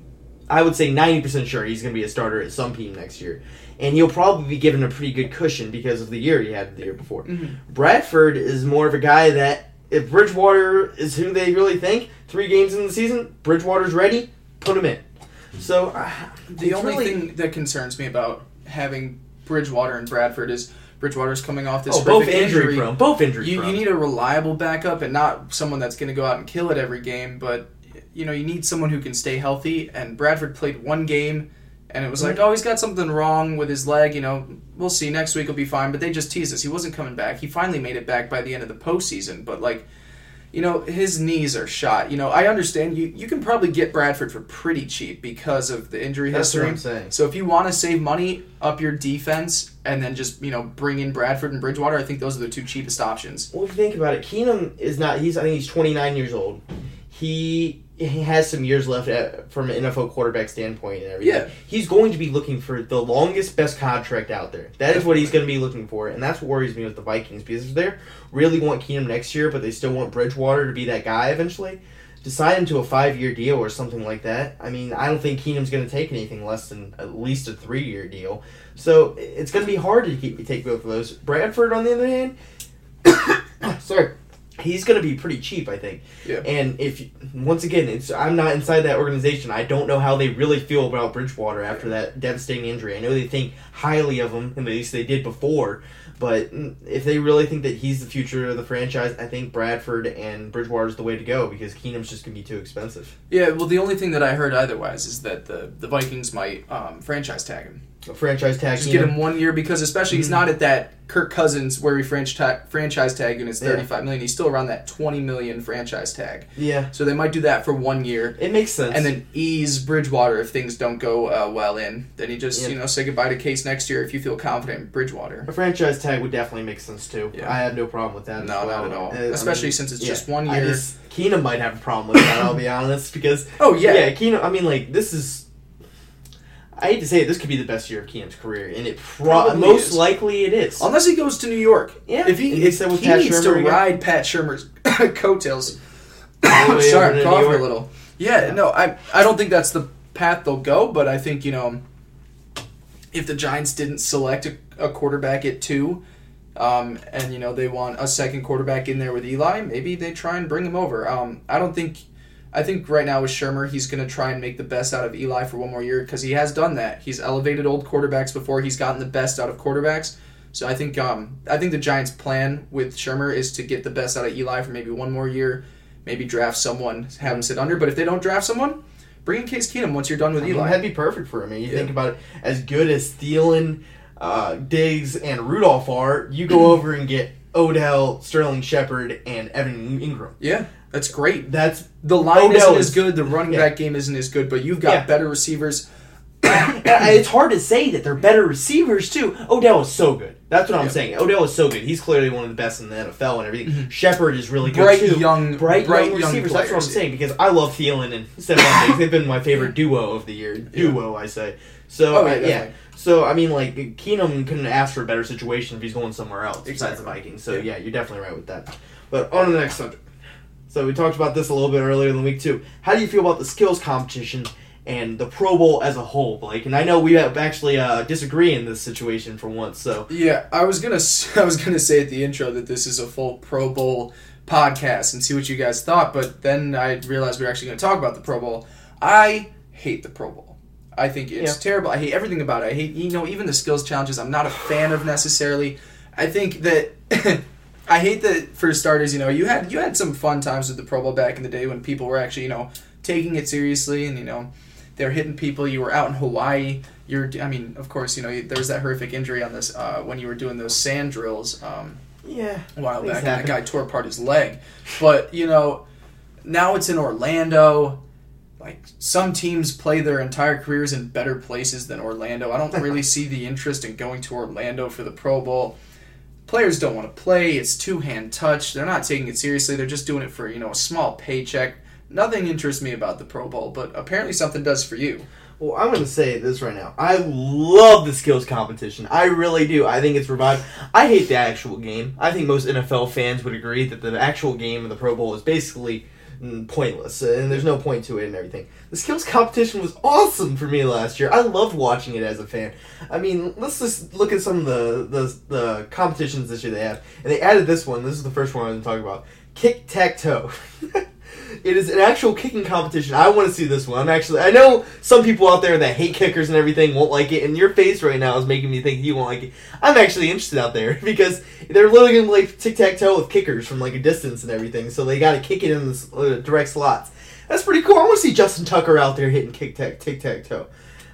S1: I would say, ninety percent sure he's going to be a starter at some team next year, and he'll probably be given a pretty good cushion because of the year he had the year before. Bradford is more of a guy that if Bridgewater is who they really think, three games in the season, Bridgewater's ready, put him in. So uh,
S2: The only
S1: really-
S2: thing that concerns me about having Bridgewater and Bradford is Bridgewater's coming off this
S1: oh, both injury,
S2: injury.
S1: prone, both injury
S2: You,
S1: prone.
S2: you need a reliable backup and not someone that's going to go out and kill it every game, but you know you need someone who can stay healthy. And Bradford played one game, and it was mm-hmm. like, oh, he's got something wrong with his leg. You know, we'll see. Next week he'll be fine. But they just teased us. He wasn't coming back. He finally made it back by the end of the postseason. But like, you know, his knees are shot. You know, I understand you. You can probably get Bradford for pretty cheap because of the injury
S1: That's what
S2: history.
S1: I'm saying.
S2: So if you want to save money, up your defense, and then just you know bring in Bradford and Bridgewater, I think those are the two cheapest options.
S1: Well, if you think about it, Keenum is not. He's. I think he's 29 years old. He he has some years left at, from an NFL quarterback standpoint and everything.
S2: Yeah.
S1: He's going to be looking for the longest, best contract out there. That is what he's going to be looking for, and that's what worries me with the Vikings because if they really want Keenum next year, but they still want Bridgewater to be that guy eventually, decide him to a five-year deal or something like that. I mean, I don't think Keenum's going to take anything less than at least a three-year deal. So it's going to be hard to keep take both of those. Bradford, on the other hand, (coughs) sorry, he's going to be pretty cheap, I think.
S2: Yeah.
S1: And if once again, it's I'm not inside that organization. I don't know how they really feel about Bridgewater after that devastating injury. I know they think highly of him, and at least they did before. But if they really think that he's the future of the franchise, I think Bradford and Bridgewater is the way to go because Keenum's just going to be too expensive.
S2: Yeah, well, the only thing that I heard otherwise is that the the Vikings might um, franchise tag him,
S1: A franchise tag.
S2: just get him one year because especially he's not at that Kirk Cousins where we franchise tag, franchise tag and it's
S1: Yeah.
S2: thirty five million. He's still around that twenty million franchise tag.
S1: Yeah,
S2: So they might do that for one year.
S1: it makes sense.
S2: And then ease Bridgewater if things don't go uh, well in. Then you just
S1: Yeah.
S2: you know say goodbye to Case next year if you feel confident in Bridgewater.
S1: a franchise tag would definitely make sense too.
S2: Yeah.
S1: I have no problem with that.
S2: No, not at all.
S1: Uh, I
S2: Especially
S1: mean,
S2: since it's
S1: yeah,
S2: just one
S1: I
S2: year.
S1: just- Keenum might have a problem with that. I'll be honest because
S2: Oh, yeah.
S1: yeah, Keenum. I mean, like this is. I hate to say it, this could be the best year of Keenum's career, and it pro-
S2: Probably
S1: most
S2: is.
S1: likely it is.
S2: Unless he goes to New York.
S1: Yeah,
S2: If he, if
S1: with
S2: he
S1: Pat
S2: needs
S1: Shurmur
S2: to
S1: again.
S2: ride Pat Shurmur's (coughs) coattails.
S1: All the (coughs) way over
S2: Sorry,
S1: to
S2: I'm
S1: New
S2: coughing a little. Yeah, no, I I don't think that's the path they'll go, but I think you know, if the Giants didn't select a, a quarterback at two, um, and you know they want a second quarterback in there with Eli, maybe they try and bring him over. Um, I don't think. I think right now with Shurmur, he's going to try and make the best out of Eli for one more year because he has done that. He's elevated old quarterbacks before. He's gotten the best out of quarterbacks. So I think um, I think the Giants' plan with Shurmur is to get the best out of Eli for maybe one more year, maybe draft someone, have him sit under. But if they don't draft someone, bring in Case Keenum once you're done with
S1: I mean,
S2: Eli.
S1: that'd be perfect for him. And you
S2: Yeah.
S1: think about it, as good as Thielen, uh, Diggs, and Rudolph are, you go over and get Odell, Sterling Shepard, and Evan Engram.
S2: yeah, that's great.
S1: That's
S2: The line
S1: Odell
S2: isn't
S1: is-
S2: as good. The running
S1: yeah.
S2: back game isn't as good, but you've got
S1: Yeah.
S2: better receivers. (coughs)
S1: Uh, it's hard to say that they're better receivers too. Odell is so good. That's what I'm
S2: Yeah.
S1: saying. Odell is so good. He's clearly one of the best in the NFL and everything. Mm-hmm. Shepard is really good
S2: Bright
S1: too.
S2: young-
S1: bright,
S2: bright
S1: young
S2: young
S1: receivers. That's what I'm saying because I love Thielen and Stefon Diggs. They've been my favorite duo of the year. Duo, I say. So
S2: Oh, yeah,
S1: I-. So I mean, like Keenum couldn't ask for a better situation if he's going somewhere else besides the Vikings. So
S2: Yeah.
S1: yeah, you're definitely right with that. But on to the next subject. So we talked about this a little bit earlier in the week too. How do you feel about the skills competition and the Pro Bowl as a whole, Blake? And I know we have actually uh, disagree in this situation for once. So
S2: Yeah, I was gonna s- (laughs) I was gonna say at the intro that this is a full Pro Bowl podcast and see what you guys thought, but then I realized we were actually gonna talk about the Pro Bowl. I hate the Pro Bowl. I think it's
S1: Yeah.
S2: terrible. I hate everything about it. I hate you know even the skills challenges. I'm not a fan of necessarily. I think that. (laughs) I hate that for starters, you know, you had you had some fun times with the Pro Bowl back in the day when people were actually, you know, taking it seriously and you know, they were hitting people. You were out in Hawaii, you're. I mean, of course, you know there was that horrific injury on this uh, when you were doing those sand drills um,
S1: Yeah.
S2: a while back, and that guy tore apart his leg. But you know, now it's in Orlando. Like some teams play their entire careers in better places than Orlando. I don't really (laughs) see the interest in going to Orlando for the Pro Bowl. Players don't want to play. It's two hand touch. They're not taking it seriously. They're just doing it for you know a small paycheck. Nothing interests me about the Pro Bowl, but apparently something does for you.
S1: Well, I'm going to say this right now. I love the skills competition. I really do. I think it's revived. I hate the actual game. I think most NFL fans would agree that the actual game of the Pro Bowl is basically mm, pointless, uh, and there's no point to it and everything. The skills competition was awesome for me last year. I loved watching it as a fan. I mean, let's just look at some of the the, the competitions this year they have, and they added this one. This is the first one I'm going to talk about. Kick tac toe. (laughs) It is an actual kicking competition. I want to see this one. I'm actually. I know some people out there that hate kickers and everything won't like it, and your face right now is making me think you won't like it. I'm actually interested out there (laughs) because they're literally gonna play tic tac toe with kickers from like a distance and everything. So they got to kick it in the uh, direct slots. That's pretty cool. I want to see Justin Tucker out there hitting kick tac tic tac toe.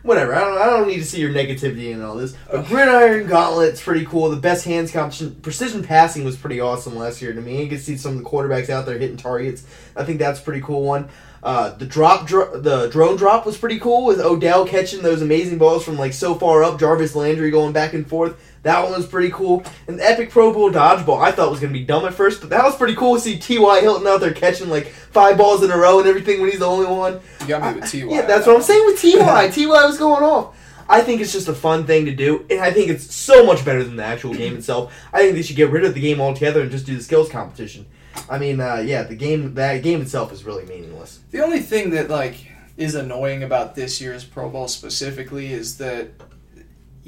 S1: Whatever. I don't. I don't need to see your negativity and all this. But gridiron gauntlet's pretty cool. The best hands competition, precision passing was pretty awesome last year to me. You can see some of the quarterbacks out there hitting targets. I think that's pretty cool one. Uh, the drop, dro- the drone drop was pretty cool with Odell catching those amazing balls from like so far up. Jarvis Landry going back and forth. That one was pretty cool. And the epic Pro Bowl dodgeball, I thought was gonna be dumb at first, but that was pretty cool to see T.Y. Hilton out there catching like five balls in a row and everything when he's the only one.
S2: You got me with Ty.
S1: Yeah, that's what I'm saying with Ty. (laughs) Ty was going off. I think it's just a fun thing to do, and I think it's so much better than the actual game itself. I think they should get rid of the game altogether and just do the skills competition. I mean, uh, yeah, the game that game itself is really meaningless.
S2: The only thing that like is annoying about this year's Pro Bowl specifically is that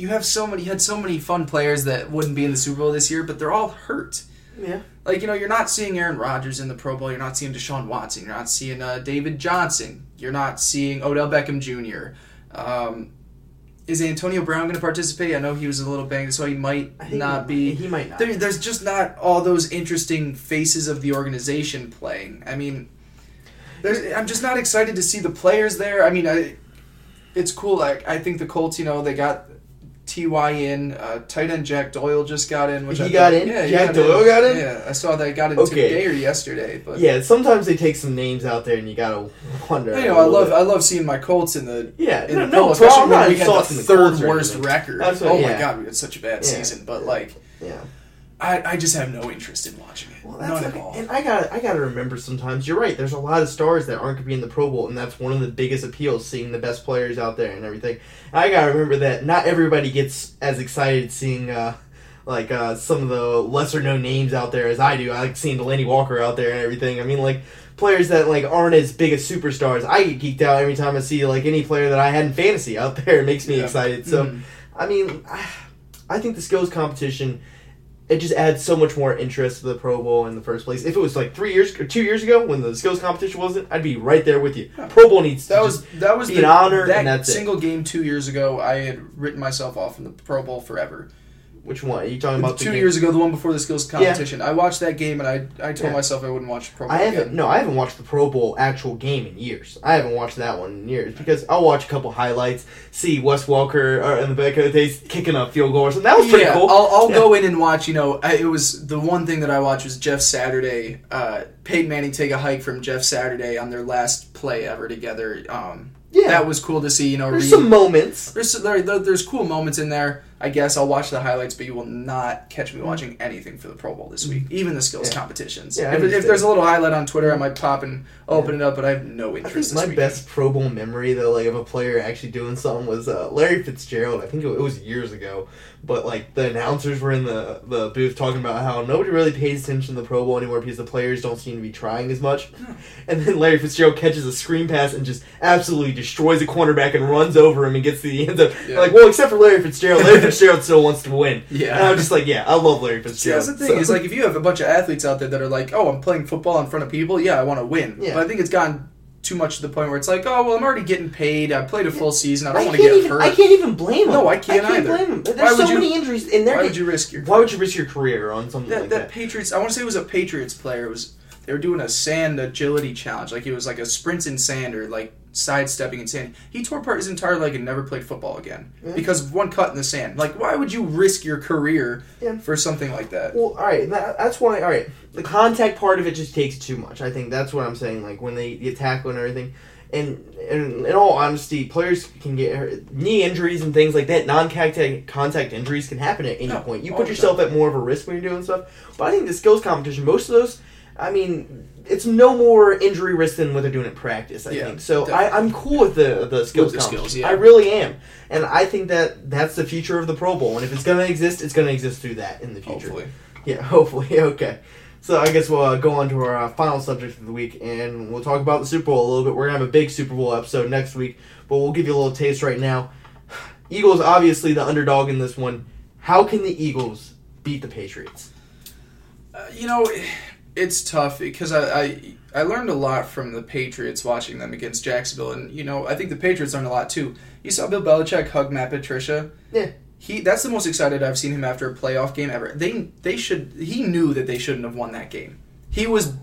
S2: you have so many you had so many fun players that wouldn't be in the Super Bowl this year, but they're all hurt.
S1: Yeah.
S2: Like you know, you're not seeing Aaron Rodgers in the Pro Bowl. You're not seeing Deshaun Watson. You're not seeing uh, David Johnson. You're not seeing Odell Beckham Jr. Um, is Antonio Brown going to participate? I know he was a little banged, so he might not
S1: he,
S2: be.
S1: He might not.
S2: There, there's just not all those interesting faces of the organization playing. I mean, there's, I'm just not excited to see the players there. I mean, I, it's cool. Like I think the Colts, you know, they got Ty in. Uh, tight end Jack Doyle just got in. Which
S1: He
S2: I
S1: got
S2: thought-
S1: in?
S2: Yeah,
S1: Jack Doyle got in?
S2: Yeah, I saw that he got in
S1: Okay.
S2: today or yesterday. But
S1: Yeah, sometimes they take some names out there, and you gotta wonder.
S2: you know, I love
S1: bit.
S2: I love seeing my Colts in the
S1: Yeah,
S2: in
S1: no,
S2: the
S1: no
S2: Bowl, especially when we had the third worst record.
S1: What-
S2: oh my god, we had such a bad
S1: Yeah.
S2: season. But like,
S1: Yeah.
S2: I, I just have no interest in watching it.
S1: Well,
S2: None
S1: that's
S2: at all.
S1: And I got I got to remember sometimes. You're right. There's a lot of stars that aren't going to be in the Pro Bowl, and that's one of the biggest appeals, seeing the best players out there and everything. I got to remember that not everybody gets as excited seeing uh, like uh, some of the lesser known names out there as I do. I like seeing Delanie Walker out there and everything. I mean, like players that like aren't as big as superstars. I get geeked out every time I see like any player that I had in fantasy out there. (laughs) It makes me
S2: Yeah.
S1: excited. So,
S2: Mhm.
S1: I mean, I, I think the skills competition it just adds so much more interest to the Pro Bowl in the first place. If it was like three years or two years ago when the skills competition wasn't, I'd be right there with you. Pro Bowl needs to
S2: That was that was
S1: be
S2: the,
S1: an honor,
S2: That
S1: and that's it.
S2: single game two years ago, I had written myself off from the Pro Bowl forever.
S1: Which one? Are you talking about the
S2: two
S1: game?
S2: years ago, the one before the skills competition. I watched that game and I I told
S1: Yeah.
S2: myself I wouldn't watch the Pro Bowl
S1: I haven't
S2: again.
S1: no, I haven't watched the Pro Bowl actual game in years. I haven't watched that one in years because I'll watch a couple highlights, see Wes Welker or in the back of the days kicking a field goal or something. That was pretty
S2: yeah,
S1: cool.
S2: I'll, I'll
S1: Yeah.
S2: go in and watch. You know, I, it was the one thing that I watched was Jeff Saturday, uh, Peyton Manning take a hike from Jeff Saturday on their last play ever together. Um,
S1: Yeah.
S2: that was cool to see. You know,
S1: There's
S2: read-
S1: some moments.
S2: There's there, there- there's cool moments in there. I guess I'll watch the highlights, but you will not catch me watching anything for the Pro Bowl this week, even the skills.
S1: Yeah.
S2: competitions.
S1: Yeah,
S2: if, if there's a little highlight on Twitter, I might pop and open it up, but I have no
S1: I
S2: interest.
S1: think my
S2: weekend.
S1: best Pro Bowl memory though, like of a player actually doing something, was uh, Larry Fitzgerald. I think it was years ago, but like the announcers were in the the booth talking about how nobody really pays attention to the Pro Bowl anymore because the players don't seem to be trying as much. And then Larry Fitzgerald catches a screen pass and just absolutely destroys a cornerback and runs over him and gets to the end zone.
S2: Yeah.
S1: Like, well, except for Larry Fitzgerald, Larry Fitzgerald (laughs) still wants to win.
S2: Yeah.
S1: and I'm just like, yeah, I love Larry
S2: See,
S1: Fitzgerald.
S2: that's the thing.
S1: So-
S2: Is like if you have a bunch of athletes out there that are like, "Oh, I'm playing football in front of people. Yeah, I want to win."
S1: Yeah.
S2: But I think it's gotten too much to the point where it's like, "Oh, well, I'm already getting paid. I played a full season. I don't want to get
S1: even.
S2: hurt."
S1: I can't even blame him.
S2: No, I can't either.
S1: blame him. There's
S2: Why
S1: so
S2: you-
S1: many injuries in there.
S2: Why would you risk your?
S1: Why would you risk your career on something
S2: that,
S1: like
S2: that
S1: that?
S2: Patriots. I want to say it was a Patriots player. It was they were doing a sand agility challenge. Like it was like a sprint in sand or like sidestepping and sand. He tore apart his entire leg and never played football again because of one cut in the sand. Like, why would you risk your career
S1: Yeah.
S2: for something like that?
S1: Well, all right, that, that's why. All right, the contact part of it just takes too much. I think that's what I'm saying. Like when they get tackled and everything, and, and in all honesty, players can get hurt. knee injuries and things like that. Non-contact contact injuries can happen at any
S2: Yeah,
S1: point. You put yourself
S2: time.
S1: at more of a risk when you're doing stuff. But I think the skills competition, most of those, I mean. It's no more injury risk than what they're doing in practice. I
S2: Yeah,
S1: think so.
S2: definitely.
S1: I, I'm cool with the the skills.
S2: the skills, yeah.
S1: I really am, and I think that that's the future of the Pro Bowl. And if it's gonna exist, it's gonna exist through that in the future.
S2: Hopefully.
S1: Yeah, (laughs) hopefully. Okay. So I guess we'll uh, go on to our uh, final subject of the week, and we'll talk about the Super Bowl a little bit. We're gonna have a big Super Bowl episode next week, but we'll give you a little taste right now. (sighs) Eagles, obviously the underdog in this one. How can the Eagles beat the Patriots?
S2: Uh, you know, it's tough because I, I I learned a lot from the Patriots watching them against Jacksonville, and you know I think the Patriots learned a lot too. You saw Bill Belichick hug Matt Patricia.
S1: Yeah.
S2: He that's the most excited I've seen him after a playoff game ever. They they should he knew that they shouldn't have won that game. He was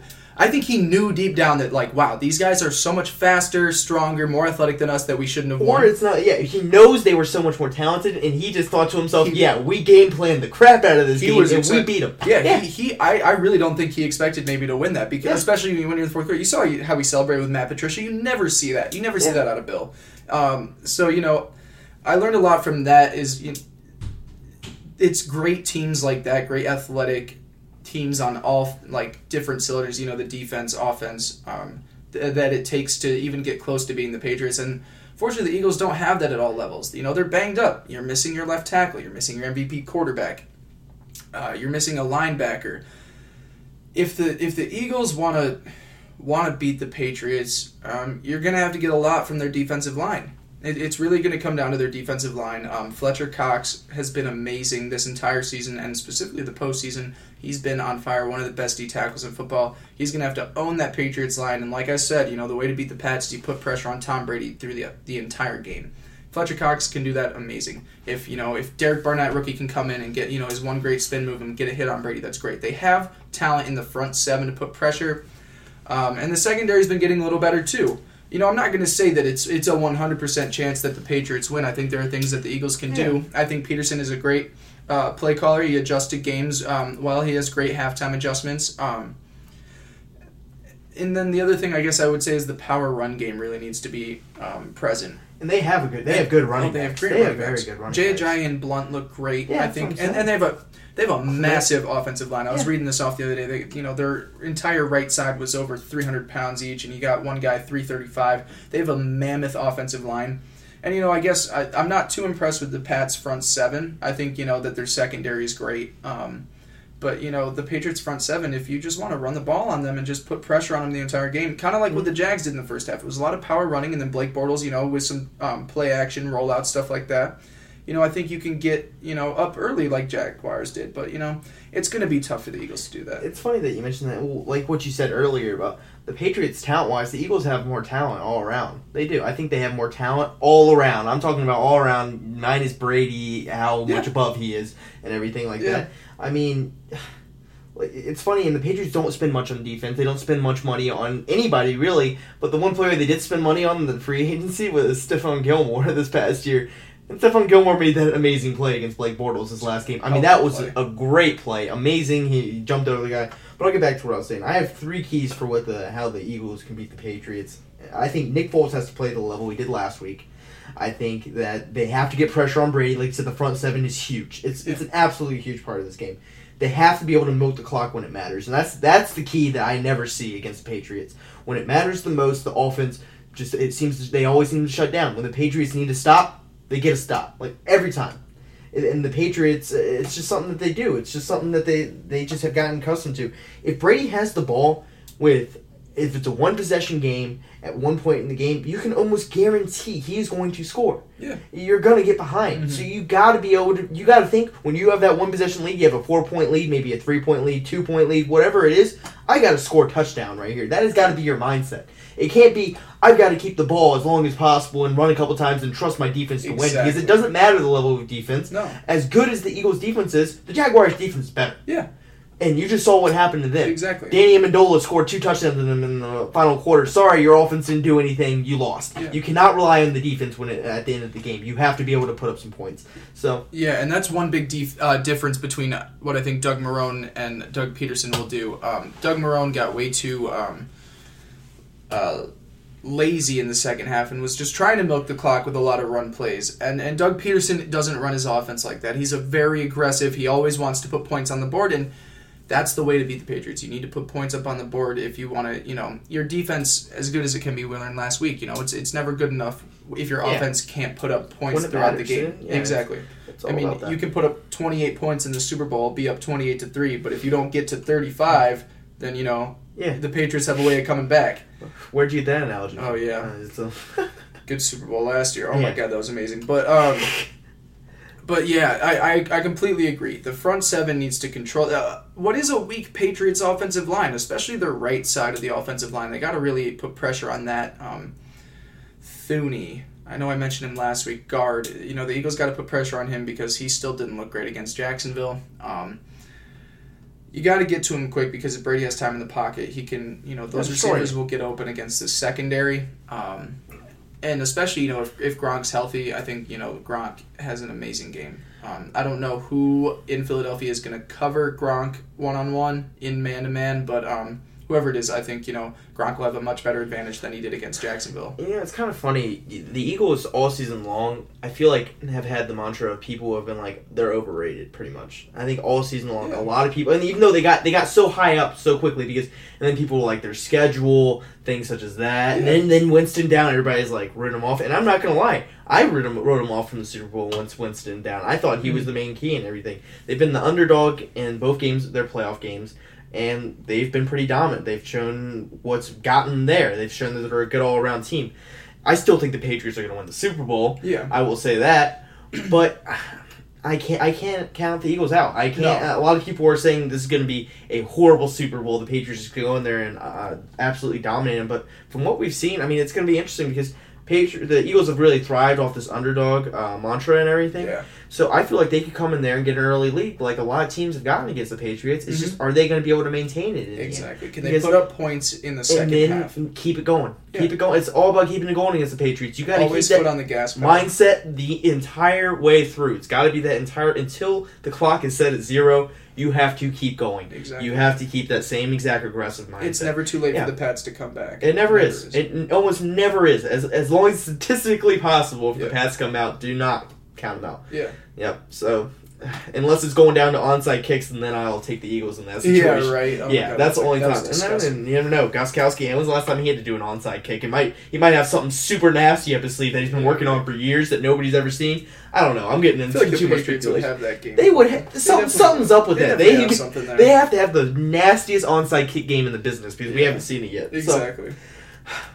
S2: I think he knew deep down that like wow, these guys are so much faster, stronger, more athletic than us that we shouldn't have won.
S1: Or it's not. Yeah, he knows they were so much more talented, and he just thought to himself,
S2: He-
S1: "Yeah, we game planned the crap out of this game, and we beat them."
S2: Yeah, He, he I, I really don't think he expected maybe to win that because
S1: Yeah.
S2: especially when you're in the fourth quarter. You saw how he celebrated with Matt Patricia. You never see that. You never see that out of Bill. Um, so you know, I learned a lot from that. Is you it's great teams like that, great athletic teams on all like different cylinders. You know, the defense, offense, um, th- that it takes to even get close to being the Patriots. And fortunately, the Eagles don't have that at all levels. You know, they're banged up. You're missing your left tackle. You're missing your MVP quarterback. Uh, you're missing a linebacker. If the if the Eagles want to want to beat the Patriots, um, you're going to have to get a lot from their defensive line. It, it's really going to come down to their defensive line. Um, Fletcher Cox has been amazing this entire season, and specifically the postseason. He's been on fire, one of the best D tackles in football. He's going to have to own that Patriots line, and like I said, you know the way to beat the Pats is you put pressure on Tom Brady through the the entire game. Fletcher Cox can do that amazing. If you know if Derek Barnett rookie can come in and get you know his one great spin move and get a hit on Brady, that's great. They have talent in the front seven to put pressure, um, and the secondary's been getting a little better too. You know, I'm not going to say that it's it's a 100% chance that the Patriots win. I think there are things that the Eagles can do. I think Pederson is a great uh, play caller. He adjusted games um, well. He has great halftime adjustments. Um, and then the other thing I guess I would say is the power run game really needs to be um, present.
S1: And they have a good. They have good running.
S2: They have
S1: backs.
S2: great
S1: They have
S2: running
S1: very good running.
S2: Jay
S1: backs.
S2: Ajayi and Blunt look great.
S1: Yeah,
S2: I think, and, and they have a they have a massive offensive line. I was
S1: Yeah.
S2: reading this off the other day. They, you know, their entire right side was over 300 pounds each, and you got one guy 335. They have a mammoth offensive line. And you know, I guess I, I'm not too impressed with the Pats front seven. I think you know that their secondary is great. Um, but you know, the Patriots front seven, if you just want to run the ball on them and just put pressure on them the entire game, kind of like what the Jags did in the first half. It was a lot of power running, and then Blake Bortles, you know, with some um, play action, rollout stuff like that. You know, I think you can get you know up early like Jaguars did, but you know, it's going to be tough for the Eagles to do that.
S1: It's funny that you mentioned that. Well, Like what you said earlier about the Patriots talent wise, the Eagles have more talent all around. They do. I think they have more talent all around. I'm talking about all around, minus Brady, how
S2: Yeah.
S1: much above he is, and everything like
S2: Yeah.
S1: that. I mean, it's funny, and the Patriots don't spend much on defense. They don't spend much money on anybody, really. But the one player they did spend money on in the free agency was (laughs) Stephon Gilmore this past year. And Stephon Gilmore made that amazing play against Blake Bortles this last game. I mean, that was a great play. Amazing. He jumped over the guy. But I'll get back to what I was saying. I have three keys for what the how the Eagles can beat the Patriots. I think Nick Foles has to play the level he did last week. I think that they have to get pressure on Brady. Like I said, the front seven is huge. It's it's an absolutely huge part of this game. They have to be able to milk the clock when it matters, and that's that's the key that I never see against the Patriots. When it matters the most, the offense just it seems they always seem to shut down. When the Patriots need to stop, they get a stop like every time. And- the Patriots, uh, it's just something that they do. It's just something that they they just have gotten accustomed to. If Brady has the ball with if it's a one possession game at one point in the game, you can almost guarantee he's going to score.
S2: Yeah.
S1: You're gonna get behind. So you gotta be able to you gotta think when you have that one possession lead, you have a four point lead, maybe a three point lead, two point lead, whatever it is, I gotta score a touchdown right here. That has gotta be your mindset. It can't be I've got to keep the ball as long as possible and run a couple times and trust my defense to win because it doesn't matter the level of defense.
S2: No.
S1: As good as the Eagles defense is, the Jaguars defense is better.
S2: Yeah.
S1: And you just saw what happened to them.
S2: Exactly.
S1: Danny Amendola scored two touchdowns in them in the final quarter. Sorry, your offense didn't do anything. You lost.
S2: Yeah.
S1: You cannot rely on the defense when it, at the end of the game. You have to be able to put up some points. So
S2: Yeah, and that's one big def- uh, difference between what I think Doug Marrone and Doug Pederson will do. Um, Doug Marrone got way too um, uh, lazy in the second half and was just trying to milk the clock with a lot of run plays. And and Doug Pederson doesn't run his offense like that. He's a very aggressive. He always wants to put points on the board and. That's the way to beat the Patriots. You need to put points up on the board if you want to, you know, your defense as good as it can be. We learned last week. You know, it's it's never good enough if your
S1: Yeah.
S2: offense can't put up points throughout
S1: matters,
S2: the game.
S1: yeah.
S2: Exactly.
S1: it's
S2: I
S1: all
S2: mean, you can put up 28 points in the Super Bowl, be up 28 to 3, but if you don't get to 35, then, you know,
S1: Yeah.
S2: the Patriots have a way of coming back.
S1: Where'd you get that analogy?
S2: Oh, yeah.
S1: Uh, a- (laughs)
S2: Good Super Bowl last year. Oh my god, that was amazing. But um but yeah, I, I, I completely agree. The front seven needs to control. Uh, what is a weak Patriots offensive line, especially the right side of the offensive line? They got to really put pressure on that. Um, Thuney, I know I mentioned him last week. Guard, you know the Eagles got to put pressure on him because he still didn't look great against Jacksonville. Um, you got to get to him quick because if Brady has time in the pocket, he can. You know those
S1: That's
S2: receivers will get open against the secondary. Um, and especially you know if, if Gronk's healthy, I think you know Gronk has an amazing game. Um, I don't know who in Philadelphia is going to cover Gronk one on one in man to man, but um, whoever it is, I think you know Gronk will have a much better advantage than he did against Jacksonville.
S1: Yeah, it's kind of funny. The Eagles all season long, I feel like have had the mantra of people who have been like they're overrated, pretty much. I think all season long,
S2: Yeah.
S1: a lot of people, and even though they got they got so high up so quickly because, and then people were like their schedule, things such as that, and then then Winston down, everybody's like written him off, and I'm not gonna lie, I wrote him wrote him off from the Super Bowl once Winston down. I thought he was mm. the main key and everything. They've been the underdog in both games, their playoff games and they've been pretty dominant. They've shown what's gotten there. They've shown that they're a good all around team. I still think the Patriots are going to win the Super Bowl.
S2: Yeah.
S1: I will say that, but I can't. I can't count the Eagles out. I can't.
S2: No.
S1: A lot of people are saying this is going to be a horrible Super Bowl. The Patriots just going to go in there and uh, absolutely dominate them. But from what we've seen, I mean, it's going to be interesting because. Patri- the Eagles have really thrived off this underdog uh, mantra and everything.
S2: Yeah.
S1: So I feel like they could come in there and get an early lead, like a lot of teams have gotten against the Patriots. It's just are they going to be able to maintain it? In the end?
S2: Mm-hmm. Exactly. Can they put up points in the
S1: and
S2: second
S1: then
S2: half?
S1: keep it going.
S2: Yeah.
S1: Keep it going. It's all about keeping it going against the Patriots. You got to keep that
S2: on the gas pedal.
S1: mindset the entire way through. It's got to be that entire until the clock is set at zero. You have to keep going.
S2: Exactly.
S1: You have to keep that same exact aggressive mindset.
S2: It's never too late
S1: Yeah.
S2: for the Pats to come back.
S1: It never, is. It almost never is. As as long as statistically possible, if
S2: Yeah.
S1: the Pats come out, do not count them out.
S2: yeah.
S1: Yep. So. Unless it's going down to onside kicks, and then I'll take the Eagles in that situation.
S2: Yeah, right. Oh
S1: yeah,
S2: God,
S1: that's the only
S2: like-
S1: time. And then and you never know. Gostkowski, when was the last time he had to do an onside kick? It might he might have something super nasty up his sleeve that he's been working on for years that nobody's ever seen. I don't know. I'm getting into
S2: like
S1: too much speculation.
S2: have that game.
S1: They would have some,
S2: definitely-
S1: something's up with
S2: they
S1: that. They
S2: have something there.
S1: they have to have the nastiest onside kick game in the business because we haven't seen it yet. So,
S2: Exactly.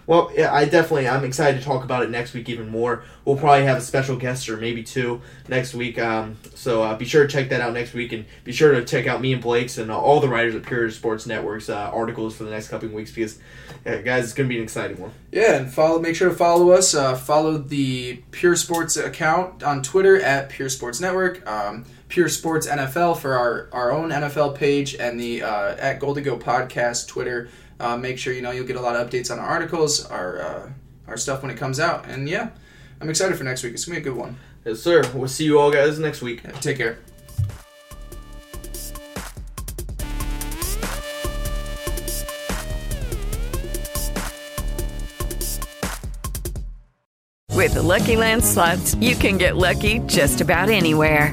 S1: Well, yeah, I definitely I'm excited to talk about it next week even more. We'll probably have a special guest or maybe two next week. Um, so uh, be sure to check that out next week, and be sure to check out me and Blake's and uh, all the writers at Pure Sports Network's uh, articles for the next couple of weeks because, yeah, guys, it's gonna be an exciting one.
S2: Yeah, and follow. Make sure to follow us. Uh, follow the Pure Sports account on Twitter at Pure Sports Network. Um, Pure Sports NFL for our, our own NFL page and the uh, at Gold to Go podcast Twitter. Uh, make sure you know you'll get a lot of updates on our articles, our uh, our stuff when it comes out. And yeah, I'm excited for next week. It's gonna be a good one.
S1: Yes, sir. We'll see you all guys next week.
S2: Yeah, take care.
S3: With the Lucky Land slots, you can get lucky just about anywhere.